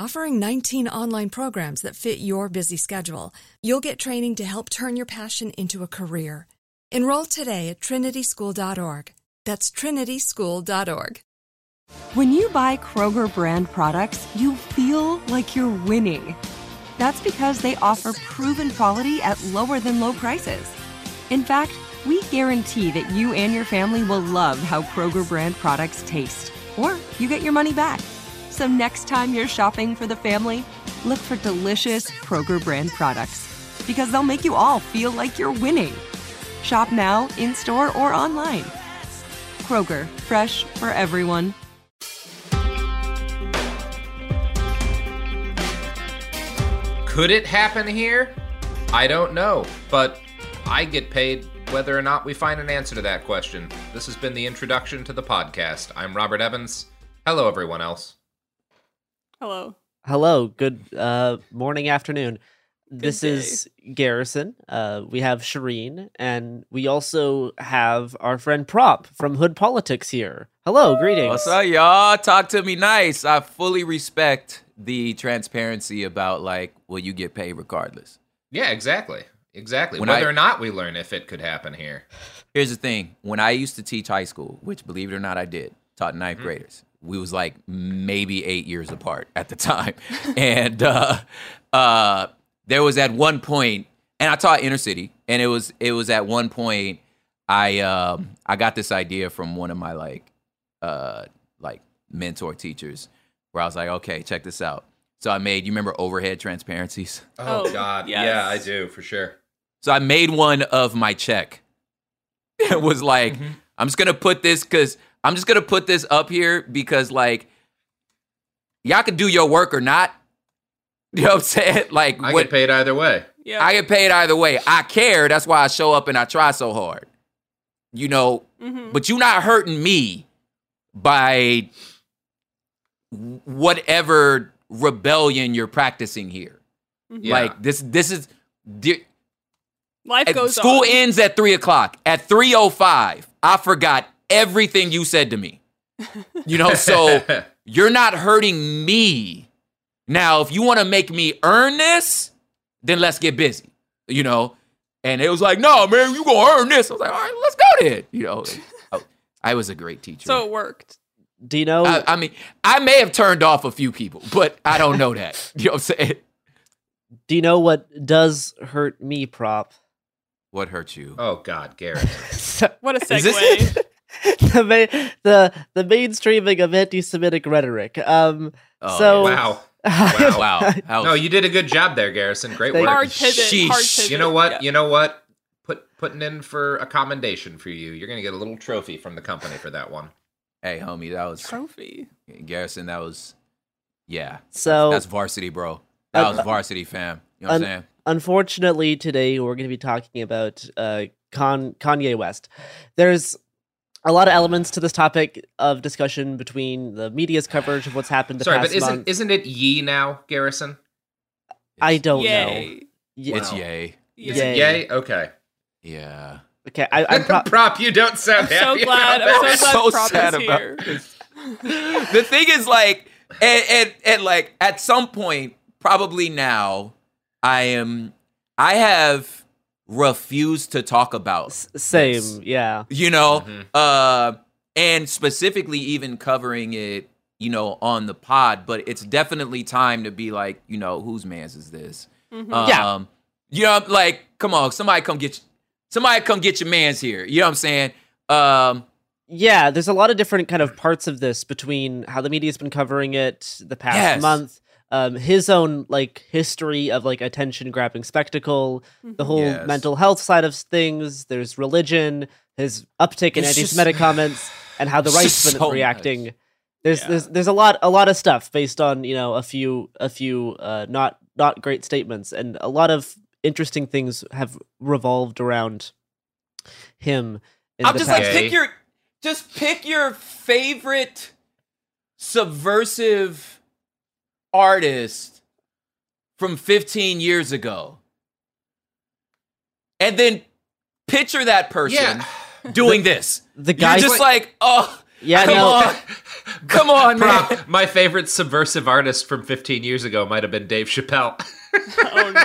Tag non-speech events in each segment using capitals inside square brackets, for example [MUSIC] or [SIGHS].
Offering 19 online programs that fit your busy schedule, you'll get training to help turn your passion into a career. Enroll today at trinityschool.org. That's trinityschool.org. When you buy Kroger brand products, you feel like you're winning. That's because they offer proven quality at lower than low prices. In fact, we guarantee that you and your family will love how Kroger brand products taste, or you get your money back. So next time you're shopping for the family, look for delicious Kroger brand products because they'll make you all feel like you're winning. Shop now, in store, or online. Kroger, fresh for everyone. Could it happen here? I don't know, but I get paid whether or not we find an answer to that question. This has been the introduction to the podcast. I'm Robert Evans. Hello, everyone else. Hello. Hello, good uh, morning, afternoon. this day. is Garrison. Uh, we have Shireen, and we also have our friend Prop from Hood Politics here. Hello, greetings. What's up, y'all? Talk to me nice. I fully respect the transparency about like, will you get paid regardless? Yeah, exactly. Exactly. When Whether I- or not we learn if it could happen here. Here's the thing: when I used to teach high school, which believe it or not, I did, taught ninth Mm-hmm. graders. We was like maybe eight years apart at the time, [LAUGHS] and uh, uh, there was at one point, and I taught inner city, and it was it was at one point I um, I got this idea from one of my like uh, like mentor teachers, where I was like, okay, check this out. So I made you remember overhead transparencies. Oh, Oh, God. yes. Yeah, I do, for sure. So I made one of my check. [LAUGHS] It was like, Mm-hmm. I'm just gonna put this because I'm just gonna put this up here because like y'all can do your work or not. [LAUGHS] You know what I'm saying? Like I what, get paid either way. Yeah. I get paid either way. I care. That's why I show up and I try so hard. You know, Mhm. but you're not hurting me by whatever rebellion you're practicing here. Yeah. Like this, this is. di- Life at- goes school on. ends at three o'clock. At three o five, I forgot everything you said to me. You know, so [LAUGHS] you're not hurting me. Now, if you want to make me earn this, then let's get busy. You know, and it was like, no, man, you gonna earn this. I was like, all right, let's go then. You know, I, [LAUGHS] oh, I was a great teacher. So it worked. Do you know? I, I mean, I may have turned off a few people, but I don't know that. [LAUGHS] You know what I'm saying? do you know what does hurt me, Prop? What hurt you? oh, God, Garrett. What a Is this segue. [LAUGHS] the, ma- the the mainstreaming of anti-Semitic rhetoric. Um, Oh, so [LAUGHS] Wow. Wow. wow. [LAUGHS] How- No, you did a good job there, Garrison. Great work. hard pivot. Hard Sheesh. pivot. You know what? Yeah. You know what? Put putting in for a commendation for you. You're gonna get a little trophy from the company for that one. Hey, homie, that was Trophy. Garrison. That was Yeah. So That's varsity, bro. That Uh, was varsity, fam. You know what I'm saying? unfortunately, today we're going to be talking about uh, Con- Kanye West. There's a lot of elements to this topic of discussion between the media's coverage of what's happened the Sorry, past but isn't month. isn't it Ye now, Garrison? I don't know. Yeah. It's yay. Is Yay. it Yay? Okay. Yeah. Okay, I, I'm pro- [LAUGHS] Prop, you don't sound I'm so glad. about I'm so that. glad so Prop sad is about here. the thing is like and, and and like at some point probably now i am i have refused to talk about s- same. this, Yeah. you know Mhm. uh and specifically even covering it you know on the pod but it's definitely time to be like you know whose man's is this Mhm. um Yeah. you know like come on somebody come get somebody come get your man's here you know what i'm saying um Yeah, there's a lot of different kind of parts of this between how the media's been covering it the past Yes. month, um, his own like history of like attention grabbing spectacle, the whole Yes. mental health side of things. There's religion, his uptick in anti-Semitic comments, and how [SIGHS] the right's been so reacting. much. There's Yeah. there's there's a lot a lot of stuff based on you know a few a few uh, not not great statements, and a lot of interesting things have revolved around him. In I'm just past. like pick your just pick your favorite subversive artist from 15 years ago. And then picture that person Yeah. [LAUGHS] doing this. the You're guy just like, "Oh, yeah come no on. Come on, man." Prop, my favorite subversive artist from 15 years ago might have been Dave Chappelle. [LAUGHS] Oh no.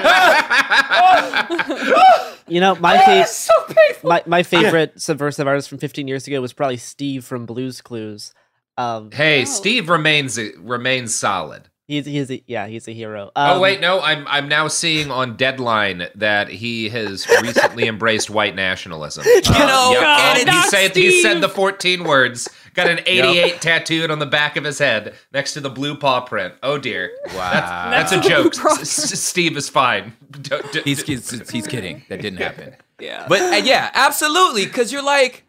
[LAUGHS] You know, my It's favorite so my, my favorite subversive artist from 15 years ago was probably Steve from Blues Clues. Um, hey, Oh. Steve remains remains solid. He's he's a, yeah, he's a hero. oh Um, wait, no, I'm I'm now seeing on Deadline that he has recently [LAUGHS] embraced white nationalism. Uh, You know, yep. God, he not said he said the 14 words. Got an 88 tattooed on the back of his head next to the blue paw print. Oh dear. Wow. That's a Next to the joke. S- S- Steve is fine. [LAUGHS] Don't- don't- He's, he's, he's kidding. That didn't happen. Yeah. But uh, yeah, absolutely. Because you're like,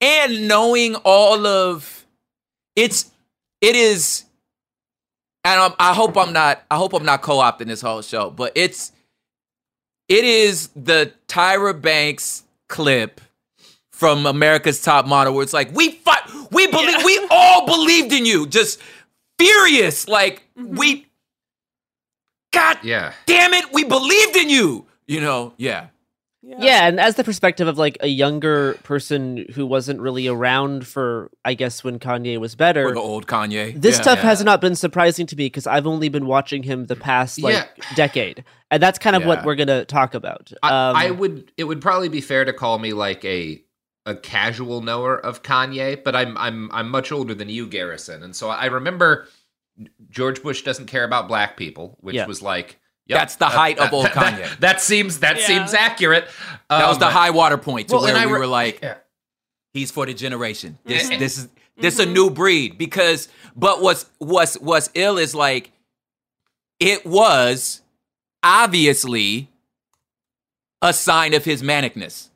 and knowing all of it's, it is, and I'm, I hope I'm not, I hope I'm not co-opting this whole show, but it's, it is the Tyra Banks clip from America's Top Model where it's like, we fight, we believe, we all believed in you, just furious, like mm-hmm. we, God yeah. damn it, we believed in you, you know? Yeah. Yeah, and as the perspective of like a younger person who wasn't really around for, I guess, when Kanye was better, Or the old Kanye. this Yeah. stuff has not been surprising to me because I've only been watching him the past like Yeah. decade, and that's kind of what we're gonna talk about. I, Um, I would. It would probably be fair to call me like a a casual knower of Kanye, but I'm I'm I'm much older than you, Garrison, and so I remember George Bush doesn't care about black people, which Yeah. was like. Yep, That's the height of old that, Kanye. That, seems that Yeah. seems accurate. That was Um, the high water point to well, where we re- were like, yeah. he's for the generation. This Yeah. this is this a new breed because but what's what's what's ill is like it was obviously a sign of his manicness.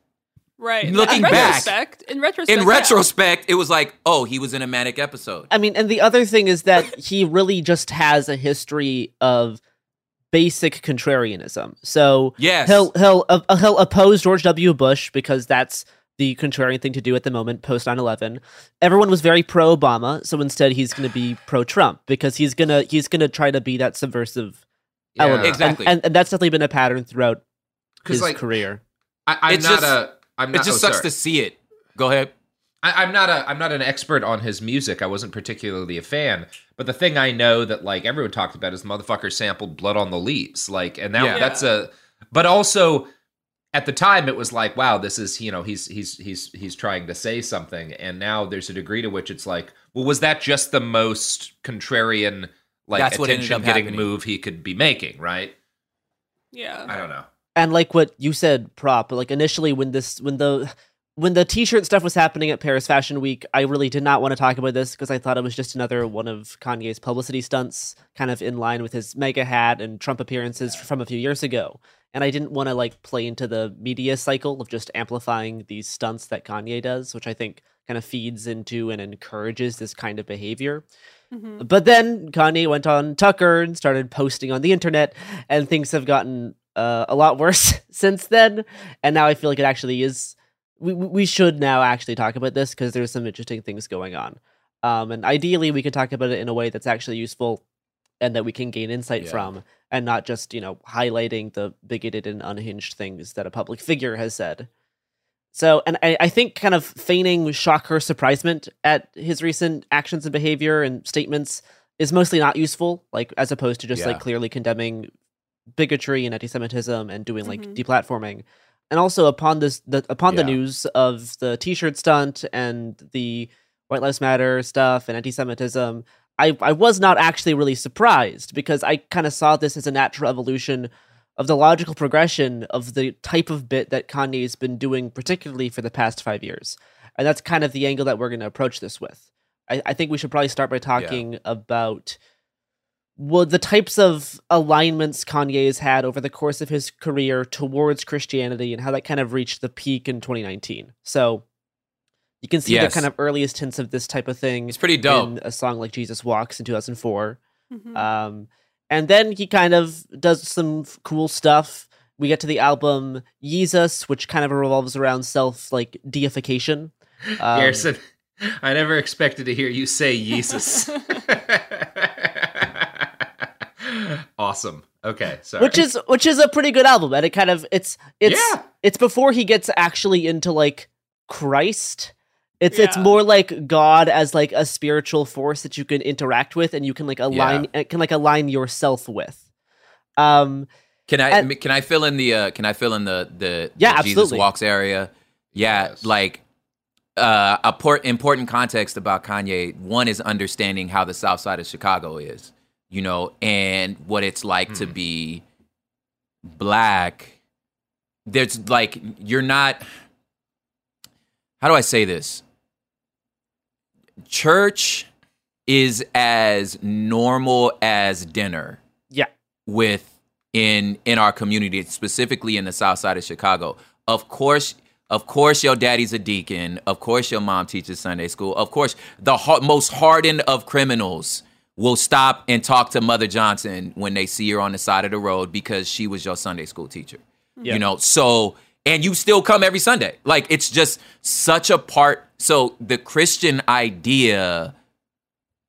Right. Looking in back- retrospect, in retrospect, In yeah. retrospect, it was like, oh, he was in a manic episode. I mean, and the other thing is that he really just has a history of basic contrarianism. So Yes. he'll he'll uh, he'll oppose George W. Bush because that's the contrarian thing to do at the moment post 9/11. Everyone was very pro Obama, so instead he's going to be pro Trump because he's going to he's going to try to be that subversive Yeah. element. And- Exactly. And, and that's definitely been a pattern throughout his like, career. I, I'm It's not just- a. I'm not, It just oh, sucks sorry. to see it. Go ahead. I, I'm not a I'm not an expert on his music. I wasn't particularly a fan, but the thing I know that like everyone talked about is the motherfucker sampled "Blood on the Leaves," like, and that Yeah. that's a. But also, at the time, it was like, wow, this is you know he's he's he's he's trying to say something, and now there's a degree to which it's like, well, was that just the most contrarian like That's what ended attention up getting happening. move he could be making, right? Yeah. I don't know. and like what you said prop like initially when this when the when the t-shirt stuff was happening at paris fashion week i really did not want to talk about this because i thought it was just another one of kanye's publicity stunts kind of in line with his mega hat and trump appearances from a few years ago and i didn't want to like play into the media cycle of just amplifying these stunts that kanye does which i think kind of feeds into and encourages this kind of behavior Mhm. But then Kanye went on Tucker and started posting on the internet, and things have gotten uh, a lot [LAUGHS] worse since then. And now I feel like it actually is. We we we should now actually talk about this because there's some interesting things going on. Um, and ideally, we could talk about it in a way that's actually useful and that we can gain insight Yeah. from, and not just you know highlighting the bigoted and unhinged things that a public figure has said. So, and I, I think kind of feigning shock or surprisement at his recent actions and behavior and statements is mostly not useful, like as opposed to just Yeah. like clearly condemning bigotry and anti-Semitism and doing like Mhm. deplatforming. And also upon this, the upon the news of the T-shirt stunt and the White Lives Matter stuff and anti-Semitism, I I was not actually really surprised because I kind of saw this as a natural evolution of the logical progression of the type of bit that Kanye's been doing, particularly for the past five years. And that's kind of the angle that we're going to approach this with. I, I think we should probably start by talking about well, the types of alignments Kanye has had over the course of his career towards Christianity and how that kind of reached the peak in 2019. So you can see Yes. the kind of earliest hints of this type of thing It's pretty dope. in a song like Jesus Walks in 2004. Mhm. Um, and then he kind of does some f- cool stuff. We get to the album Yeezus, which kind of revolves around self like deification. [LAUGHS] Um, Garrison, I never expected to hear you say Jesus. [LAUGHS] awesome. Okay, sorry. which is which is a pretty good album, and it kind of it's it's Yeah. it's before he gets actually into like Christ. It's it's more like God as like a spiritual force that you can interact with and you can like align it can like align yourself with. Um Can I And- can I fill in the uh, can I fill in the the, Yeah, the Jesus walks area? Yeah, Yes. like uh, a port, important context about Kanye. One is understanding how the South Side of Chicago is, you know, and what it's like to mm. be black. There's like you're not. How do I say this? Church is as normal as dinner yeah. with in in our community, specifically in the South Side of Chicago. Of course, of course, your daddy's a deacon. Of course, your mom teaches Sunday school. Of course, the har- most hardened of criminals will stop and talk to Mother Johnson when they see her on the side of the road because she was your Sunday school teacher. Yeah. You know, so and you still come every Sunday. Like it's just such a part. So the Christian idea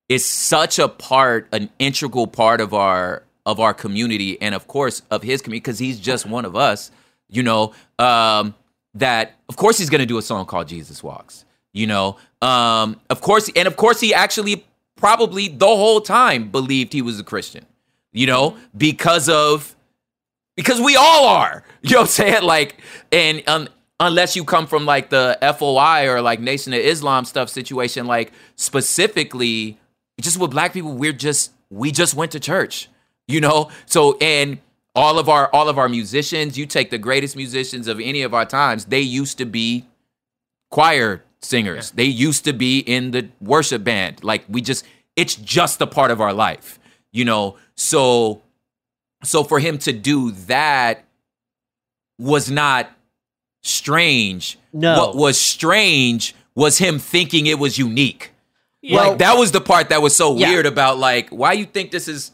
is such a part, an integral part of our of our community, and of course of his community, because he's just one of us. You know, um, that of course he's going to do a song called Jesus Walks. You know, um, of course, and of course he actually probably the whole time believed he was a Christian. You know, because of because we all are. [LAUGHS] You know what I'm saying? Like, and um, unless you come from like the FOI or like Nation of Islam stuff situation, like specifically, just with black people, we're just we just went to church. You know, so and all of our all of our musicians, you take the greatest musicians of any of our times, they used to be choir singers. They used to be in the worship band. Like we just it's just a part of our life. You know, so so for him to do that was not strange. No. What was strange was him thinking it was unique. Yeah. like that was the part that was so Yeah. weird about like why you think this is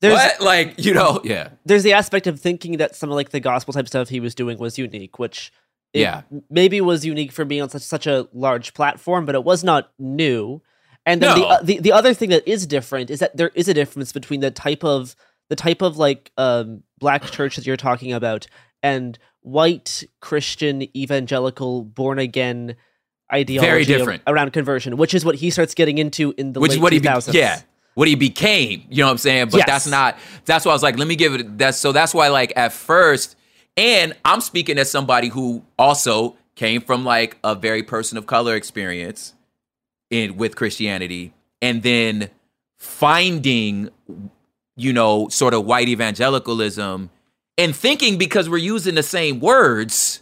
There's what? Like, you know, yeah. there's the aspect of thinking that some of like the gospel type stuff he was doing was unique, which it Yeah. maybe was unique for being on such such a large platform, but it was not new. And then the, No. uh, the the other thing that is different is that there is a difference between the type of the type of like um black church that you're talking about and white Christian evangelical born again ideology of- different. around conversion, which is what he starts getting into in the Which late is what he be- yeah. What he became, you know what I'm saying? But Yes. that's not that's why I was like, let me give it that's so that's why like at first and I'm speaking as somebody who also came from like a very person of color experience in with Christianity and then finding you know sort of white evangelicalism and thinking because we're using the same words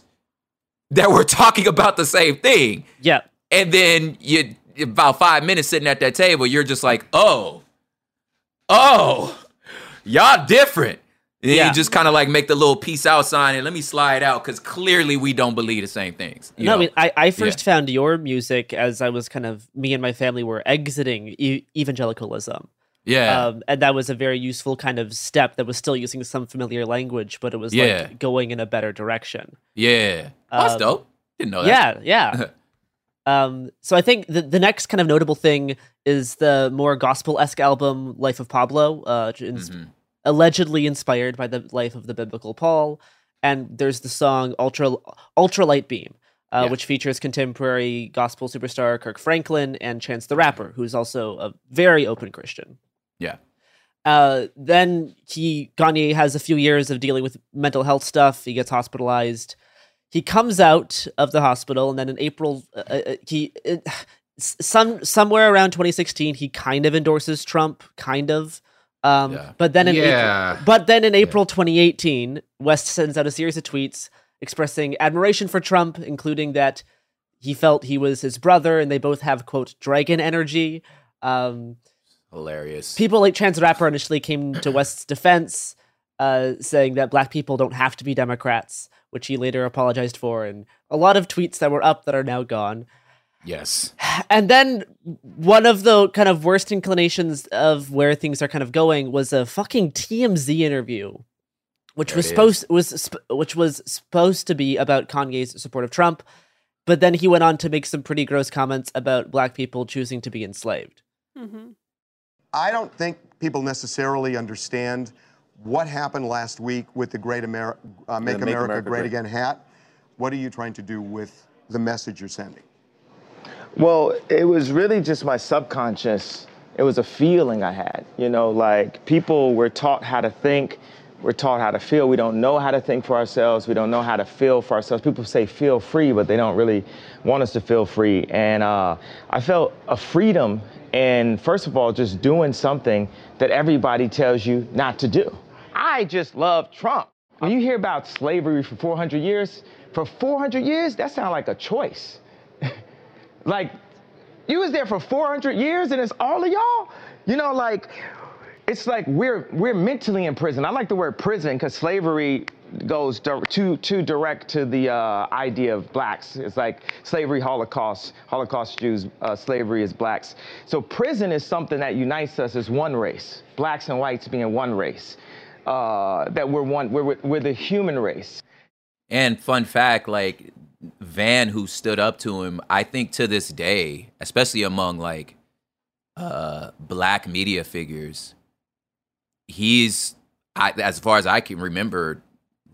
that we're talking about the same thing Yeah. and then you about five minutes sitting at that table, you're just like, oh, oh, y'all different. And Yeah. you just kind of like make the little peace out sign and let me slide out because clearly we don't believe the same things. you no, I mean, I, I first Yeah. found your music as I was kind of me and my family were exiting e- evangelicalism. yeah, Um, and that was a very useful kind of step that was still using some familiar language, but it was Yeah. like going in a better direction. yeah. Oh, That's um, dope. Didn't know that. Yeah, yeah. [LAUGHS] um, so I think the the next kind of notable thing is the more gospel esque album "Life of Pablo," uh, Mhm. Allegedly inspired by the life of the biblical Paul. And there's the song "Ultra Ultra Light Beam," uh, Yeah. which features contemporary gospel superstar Kirk Franklin and Chance the Rapper, who's also a very open Christian. Yeah. Uh, then he Kanye has a few years of dealing with mental health stuff. He gets hospitalized. He comes out of the hospital, and then in April, uh, uh, he uh, [SIGHS] some somewhere around 2016, he kind of endorses Trump, kind of. Um, Yeah. But then in Yeah. April, but then in April 2018, West sends out a series of tweets expressing admiration for Trump, including that he felt he was his brother, and they both have quote dragon energy. Um, Hilarious. people like Chance the Rapper initially came to [CLEARS THROAT] West's defense, uh, saying that black people don't have to be Democrats, which he later apologized for, and a lot of tweets that were up that are now gone. Yes. And then one of the kind of worst inclinations of where things are kind of going was a fucking TMZ interview, which There was it supposed was sp- which was supposed to be about Kanye's support of Trump, but then he went on to make some pretty gross comments about black people choosing to be enslaved. Mm-hmm. I don't think people necessarily understand what happened last week with the Great Ameri- uh, Make, Make America, America Great Great. Again hat. What are you trying to do with the message you're sending? Well, it was really just my subconscious. It was a feeling I had. You know, like people were taught how to think, we're taught how to feel. We don't know how to think for ourselves. We don't know how to feel for ourselves. People say feel free, but they don't really want us to feel free. And uh, I felt a freedom in, first of all, just doing something that everybody tells you not to do. I just love Trump. When you hear about slavery for 400 years, for 400 years, that sounds like a choice. Like, you was there for 400 years and it's all of y'all? You know, like, it's like we're we're mentally in prison. I like the word prison because slavery goes too too direct to the uh, idea of blacks. It's like slavery, Holocaust, Holocaust Jews, uh, slavery is blacks. So prison is something that unites us as one race, blacks and whites being one race. Uh, that we're one, we're we're the human race. And fun fact, like Van, who stood up to him, I think to this day, especially among like uh, black media figures, he's, I, as far as I can remember,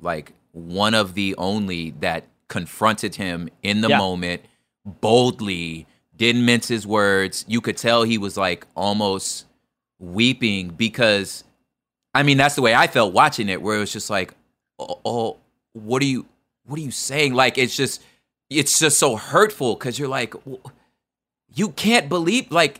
like one of the only that confronted him in the Yeah. moment boldly, didn't mince his words. You could tell he was like almost weeping because, I mean, that's the way I felt watching it, where it was just like, oh, oh what are you, what are you saying? Like, it's just, it's just so hurtful because you're like, you can't believe, like,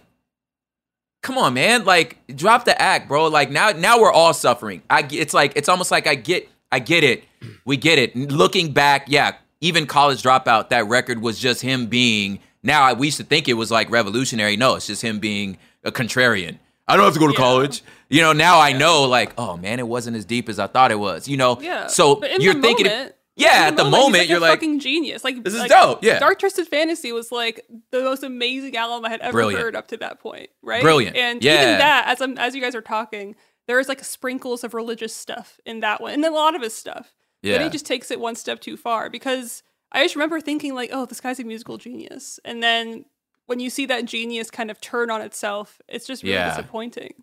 come on, man, like, drop the act, bro. Like now, now we're all suffering. i it's like, it's almost like I get, I get it, we get it. Looking back, yeah, even college dropout, that record was just him being. Now I- we used to think it was like revolutionary. No, it's just him being a contrarian. I don't have to go to college. You know, now I know, like, oh man, it wasn't as deep as I thought it was. You know, Yeah. so you're thinking, moment- yeah, at the he's moment, like you're like fucking genius. Like this is like, dope, yeah. Dark Twisted Fantasy was like the most amazing album I had ever Brilliant. heard up to that point. Right? Brilliant. And Yeah. even that, as I'm as you guys are talking, there is like sprinkles of religious stuff in that one, and a lot of his stuff. Yeah. he just takes it one step too far because I just remember thinking like, oh, this guy's a musical genius, and then when you see that genius kind of turn on itself, it's just really Yeah. disappointing.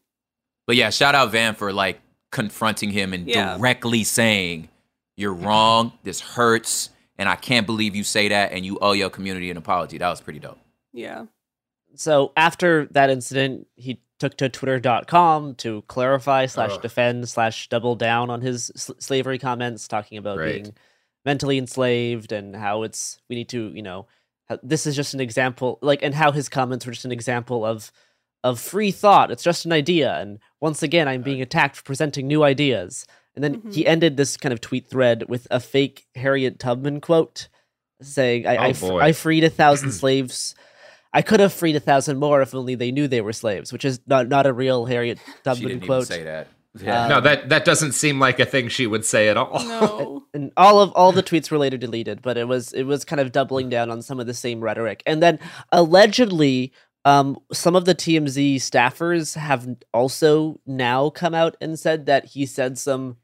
But yeah, shout out Van for like confronting him and Yeah. directly saying, "You're wrong. This hurts, and I can't believe you say that, and you owe your community an apology." That was pretty dope. Yeah. So after that incident, he took to twitter.com to clarify slash defend slash double down on his sl- slavery comments, talking about Great. being mentally enslaved and how it's we need to you know how, this is just an example like and how his comments were just an example of of free thought. It's just an idea, and once again, I'm being attacked for presenting new ideas. And then he ended this kind of tweet thread with a fake Harriet Tubman quote saying, I, Oh, I, f- boy. I freed a thousand [CLEARS THROAT] slaves. I could have freed a thousand more if only they knew they were slaves, which is not, not a real Harriet She Tubman didn't quote. even say that. Yeah. Um, no, that that doesn't seem like a thing she would say at all. No. [LAUGHS] and all of all the tweets were later deleted, but it was it was kind of doubling down on some of the same rhetoric. And then allegedly, um, some of the TMZ staffers have also now come out and said that he said some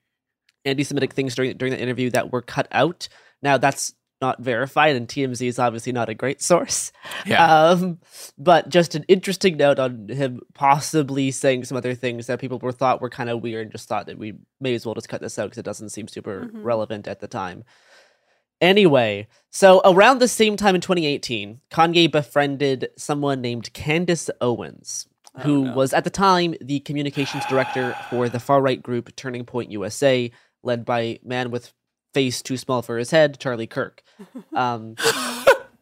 anti-Semitic things during during the interview that were cut out. Now that's not verified, and TMZ is obviously not a great [LAUGHS] source. Yeah. Um, but just an interesting note on him possibly saying some other things that people were thought were kind of weird, and just thought that we may as well just cut this out because it doesn't seem super Mhm. relevant at the time. Anyway, so around the same time in 2018, Kanye befriended someone named Candace Owens, who was at the time the communications director for the far right group Turning Point USA, led by man with face too small for his head, Charlie Kirk. [LAUGHS] Um,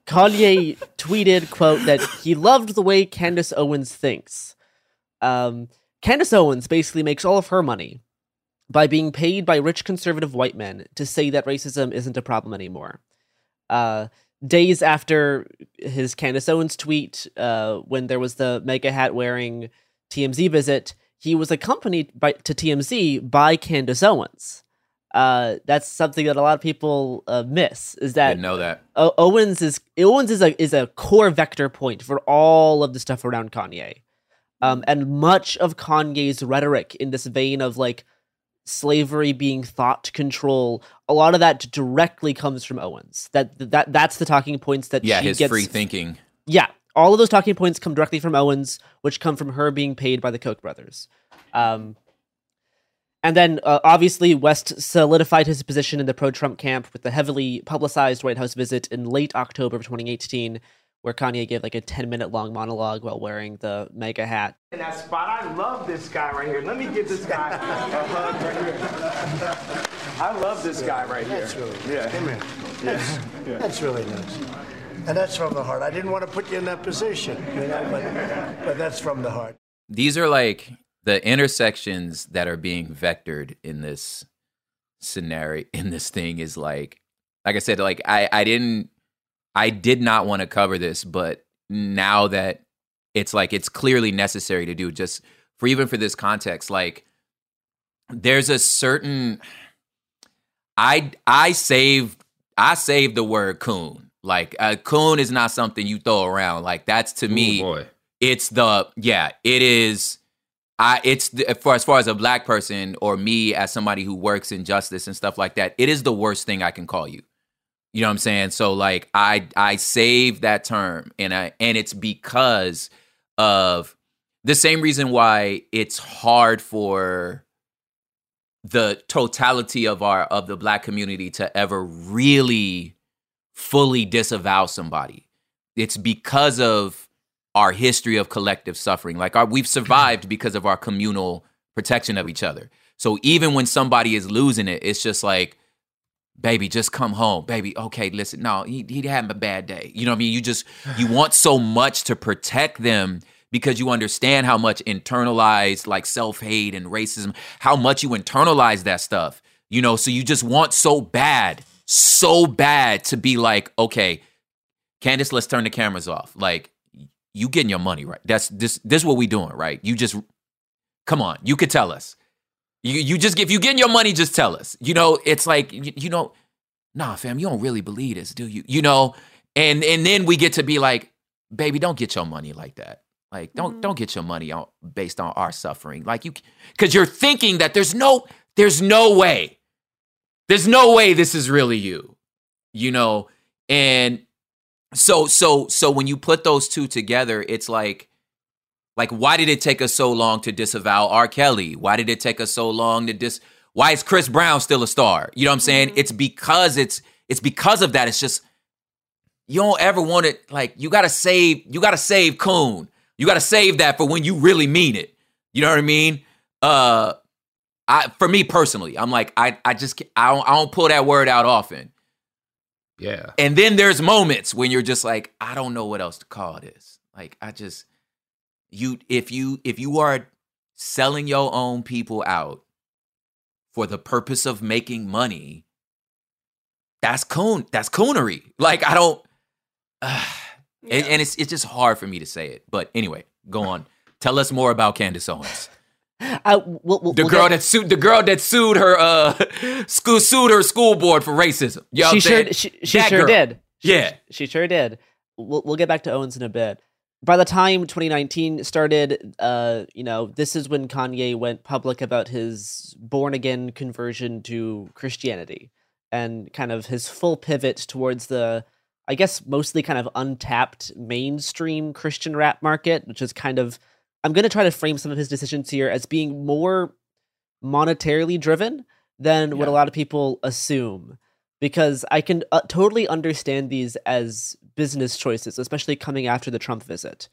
Kanye tweeted, quote, that he loved the way Candace Owens thinks. Um, Candace Owens basically makes all of her money by being paid by rich conservative white men to say that racism isn't a problem anymore. Uh, days after his Candace Owens tweet, uh, when there was the mega hat wearing TMZ visit, he was accompanied by to TMZ by Candace Owens. Uh, that's something that a lot of people uh, miss. Is that Didn't know that. O- Owens is Owens is a is a core vector point for all of the stuff around Kanye, um, and much of Kanye's rhetoric in this vein of like slavery being thought control. A lot of that directly comes from Owens. That that that's the talking points that Yeah, his gets free thinking. yeah, all of those talking points come directly from Owens, which come from her being paid by the Koch brothers. Um, and then, uh, obviously, West solidified his position in the pro-Trump camp with the heavily publicized White House visit in late October of 2018, where Kanye gave like a 10-minute long monologue while wearing the mega hat. In that spot, I love this guy right here. Let me give this guy a hug right here. I love this guy right here. That's really Yeah. Come here. That's, that's really nice. And that's from the heart. I didn't want to put you in that position, you know, but, but that's from the heart. These are like the intersections that are being vectored in this scenario in this thing is like like I said like I I didn't I did not want to cover this but now that it's like it's clearly necessary to do just for even for this context like there's a certain I I saved I saved the word coon like a coon is not something you throw around like that's to me boy. it's the yeah it is i it's for as far as a black person or me as somebody who works in justice and stuff like that it is the worst thing i can call you. You know what i'm saying? So like i i save that term and i and it's because of the same reason why it's hard for the totality of our of the black community to ever really fully disavow somebody. It's because of our history of collective suffering. Like our, we've survived [CLEARS THROAT] because of our communal protection of each other. So even when somebody is losing it it's just like baby just come home. Baby okay listen no he, he had a bad day. You know what i mean? You just you [SIGHS] want so much to protect them because you understand how much internalized like self-hate and racism how much you internalize that stuff you know? So you just want so bad so bad to be like okay candace let's turn the cameras off. Like you getting your money right? That's this this is what we doing right? You just come on you could tell us. You you just if you getting your money just tell us. You know it's like you, you know nah fam you don't really believe this do you? You know and and then we get to be like baby don't get your money like that. Like don't mm-hmm. don't get your money on based on our suffering. Like you because you're thinking that there's no there's no way there's no way this is really you you know? And so so so when you put those two together it's like like why did it take us so long to disavow r. Kelly? Why did it take us so long to dis why is chris brown still a star? You know what i'm saying? It's because it's it's because of that. It's just you don't ever want it like you gotta save you gotta save coon you gotta save that for when you really mean it. You know what i mean? Uh I, for me personally, I'm like I, I just I don't, I don't pull that word out often. Yeah. And then there's moments when you're just like, I don't know what else to call this. Like I just you if you if you are selling your own people out for the purpose of making money, that's coon that's coonery. Like I don't uh, [SIGHS] and, and it's it's just hard for me to say it. But anyway, go on. Tell us more about Candace Owens. Uh, we'll, we'll, The girl get- that sued the girl that sued her uh [LAUGHS] school sued her school board for racism. You know she sure she, she sure girl. did. Yeah. She sure did. We'll we'll get back to Owens in a bit. By the time 2019 started, uh, you know, this is when Kanye went public about his born again conversion to Christianity and kind of his full pivot towards the I guess mostly kind of untapped mainstream Christian rap market, which is kind of I'm going to try to frame some of his decisions here as being more monetarily driven than what a lot of people assume because I can uh, totally understand these as business choices, especially coming after the Trump visit.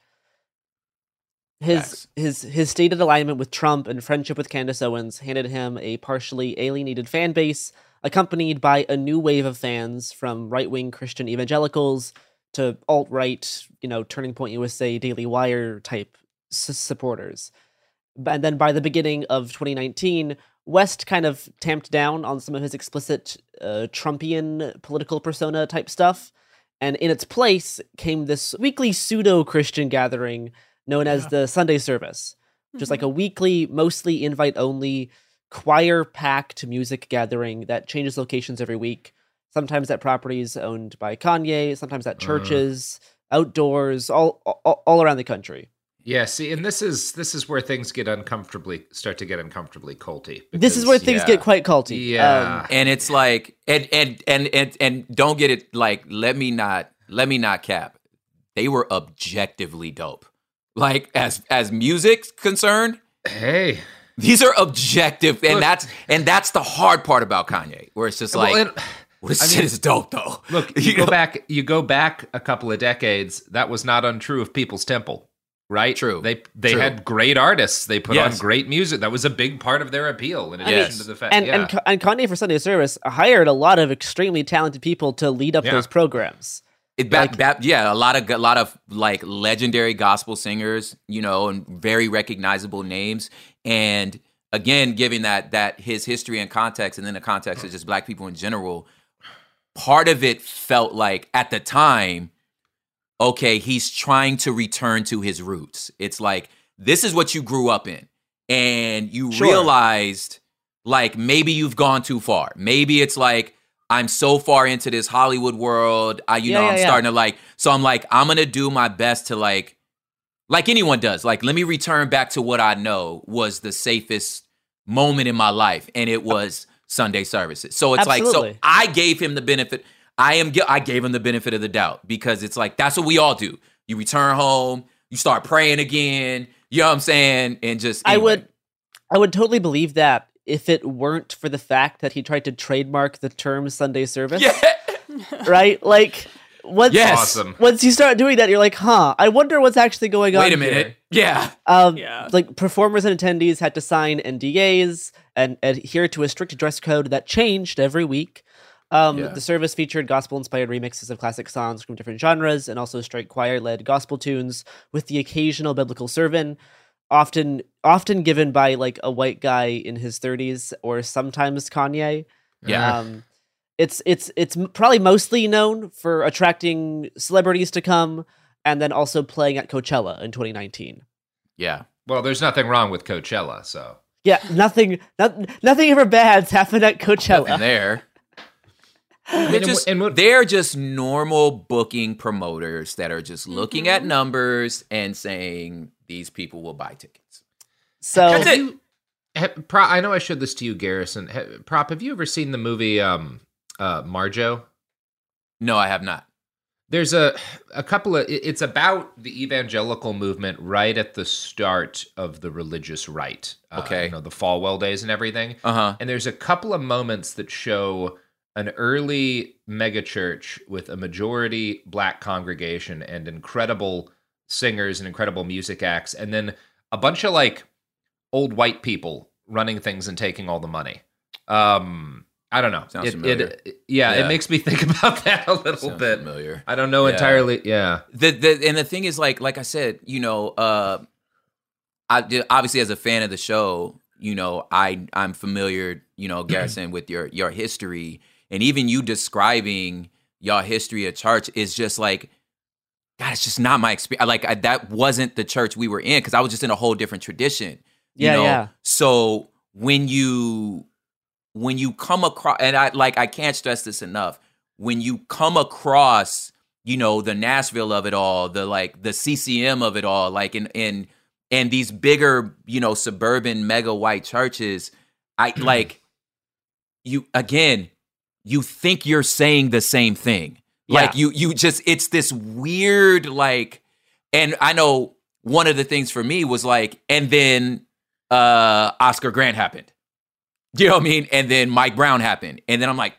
His his his stated alignment with Trump and friendship with Candace Owens handed him a partially alienated fan base, accompanied by a new wave of fans from right wing Christian evangelicals to alt right, you know, Turning Point USA, Daily Wire type supporters. And then by the beginning of 2019, West kind of tamped down on some of his explicit uh, Trumpian political persona type stuff. And in its place came this weekly pseudo Christian gathering known as the Sunday Service, which is like a weekly, mostly invite only, choir packed music gathering that changes locations every week. Sometimes at properties owned by Kanye, sometimes at churches, outdoors, all, all all around the country. Yeah, see, and this is this is where things get uncomfortably start to get uncomfortably culty. This is where things get quite culty. Yeah. Um, and it's like and and and and and don't get it like let me not let me not cap they were objectively dope like as as music's concerned hey these are objective and Look- that's and that's the hard part about kanye where it's just Well, like and- well, this I shit mean, is dope though Look, you, [LAUGHS] go back. You go back a couple of decades. That was not untrue of People's Temple, right? True. They they True. had great artists. They put on great music. That was a big part of their appeal. In I addition mean, to the fact, and, yeah. and and Kanye for Sunday Service hired a lot of extremely talented people to lead up Yeah. those programs. It ba- ba- yeah, a lot of a lot of like legendary gospel singers, you know, and very recognizable names. And again, given that that his history and context, and then the context of just black people in general, part of it felt like at the time, okay, he's trying to return to his roots. It's like this is what you grew up in, and you Sure. realized like maybe you've gone too far. Maybe it's like I'm so far into this Hollywood world. I you Yeah, know yeah, I'm yeah. starting to like so I'm like I'm going to do my best to like like anyone does. Like let me return back to what I know was the safest moment in my life and it was Sunday services. So it's like so I gave him the benefit I am I gave him the benefit of the doubt because it's like that's what we all do. You return home, you start praying again, you know what I'm saying? And just I would, I would totally believe that if it weren't for the fact that he tried to trademark the term Sunday service. Yeah. [LAUGHS] right? Like once Yes. Awesome. once you start doing that, you're like, huh, I wonder what's actually going on. Wait a here. minute. Yeah. Um, yeah. like performers and attendees had to sign NDAs and adhere to a strict dress code that changed every week. Um, Yeah. The service featured gospel-inspired remixes of classic songs from different genres, and also straight choir-led gospel tunes with the occasional biblical sermon, often often given by like a white guy in his 30s or sometimes Kanye. Yeah. Um, it's it's it's probably mostly known for attracting celebrities to come, and then also playing at Coachella in 2019. Yeah. well, there's nothing wrong with Coachella, so Yeah, nothing, not, nothing ever bad's happened at Coachella. And there. Mean, They're just, wh- and they're just normal booking promoters that are just looking at numbers and saying these people will buy tickets. So Have you- ha- Pro- I know I showed this to you, Garrison. Ha- Prop, have you ever seen the movie um, uh, Marjoe? No, I have not. There's a a couple of. It's about the evangelical movement right at the start of the religious right. Uh, Okay. you know the Falwell days and everything. Uh huh. And there's a couple of moments that show an early megachurch with a majority black congregation and incredible singers and incredible music acts, and then a bunch of like old white people running things and taking all the money. Um, I don't know. Sounds It- familiar. it- yeah, Yeah. it makes me [LAUGHS] think about that a little Sounds bit. familiar. I don't know Yeah. entirely. Yeah. The, the and the thing is like like I said, you know, uh I did- obviously as a fan of the show, you know, I I'm familiar, you know, [CLEARS THROAT] Garrison with your your history and even you describing your history of church is just like God, it's just not my experience. Like I, that wasn't the church we were in because I was just in a whole different tradition. Yeah, know? yeah. So when you when you come across and I like I can't stress this enough, when you come across, you know, the Nashville of it all, the like the CCM of it all, like in in and these bigger, you know, suburban mega white churches, I like you again, you think you're saying the same thing. Like you you just it's this weird like and I know one of the things for me was like and then uh Oscar Grant happened. You know what I mean? And then Mike Brown happened. And then I'm like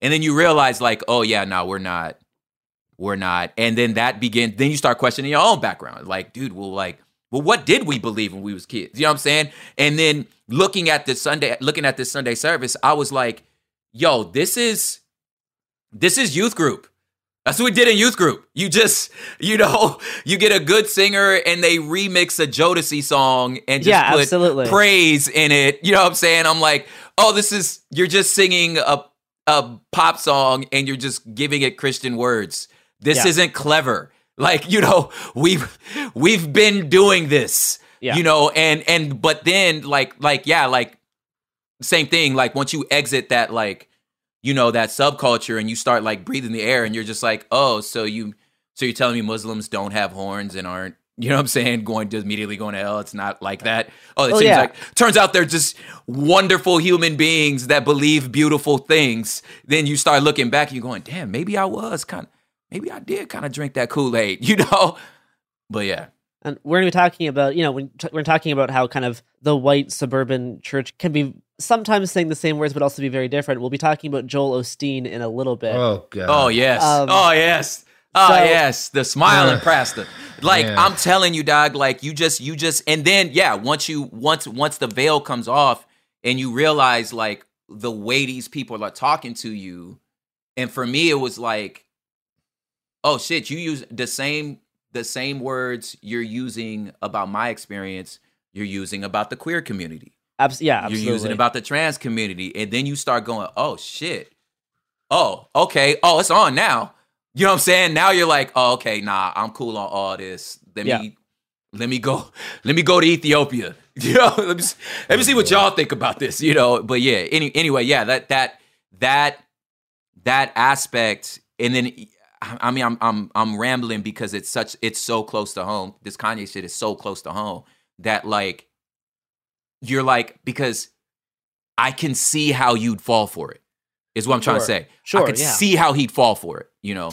and then you realize like oh yeah, no, we're not we're not. And then that begin then you start questioning your own background. Like dude, well like well what did we believe when we was kids? You know what I'm saying? And then looking at the Sunday looking at this Sunday service, I was like, yo, this is this is youth group. That's what we did in youth group. You just, [LAUGHS] you know, [LAUGHS] you get a good singer and they remix a Jodeci song and just Yeah, put absolutely. praise in it. You know what I'm saying? I'm like, oh, this is you're just singing a a pop song and you're just giving it Christian words. This Yeah. isn't clever. Like, you know, [LAUGHS] we've we've been doing this. Yeah. You know, and and but then like like yeah, like same thing like once you exit that like you know that subculture and you start like breathing the air and you're just like oh so you so you're telling me muslims don't have horns and aren't [LAUGHS] you know what i'm saying? Going to immediately going to hell it's not like that. Oh it Oh, seems yeah. like turns out they're just wonderful human beings that believe beautiful things. Then you start looking back and you're going damn maybe i was kind of maybe i did kind of drink that kool-aid [LAUGHS] you know? But yeah. And we're be talking about, you know, when t- we're talking about how kind of the white suburban church can be sometimes saying the same words, but also be very different. We'll be talking about Joel Osteen in a little bit. Oh god. Oh yes. Um, oh yes. Oh so- yes. The smiling Ugh. pastor. Like Yeah. I'm telling you, dog. Like you just, you just, and then yeah, once you, once, once the veil comes off, and you realize like the way these people are talking to you, and for me, it was like, oh shit, you use the same, the same words you're using about my experience. You're using about the queer community Abs- yeah, absolutely. you're using about the trans community and then you start going oh shit. Oh okay. Oh it's on now. You know what i'm saying? Now you're like oh okay nah i'm cool on all this. Let Yeah. me let me go let me go to ethiopia. [LAUGHS] You know let me, let me see what y'all think about this you know? But yeah any, anyway yeah that that that that aspect and then i mean i'm i'm i'm rambling because it's such it's so close to home. This kanye shit is so close to home that like you're like because I can see how you'd fall for it. Is what I'm trying to say. Sure, I could yeah. see how he'd fall for it. You know.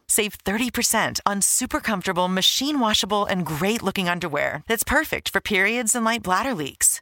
Save 30% on super comfortable, machine washable, and great looking underwear that's perfect for periods and light bladder leaks.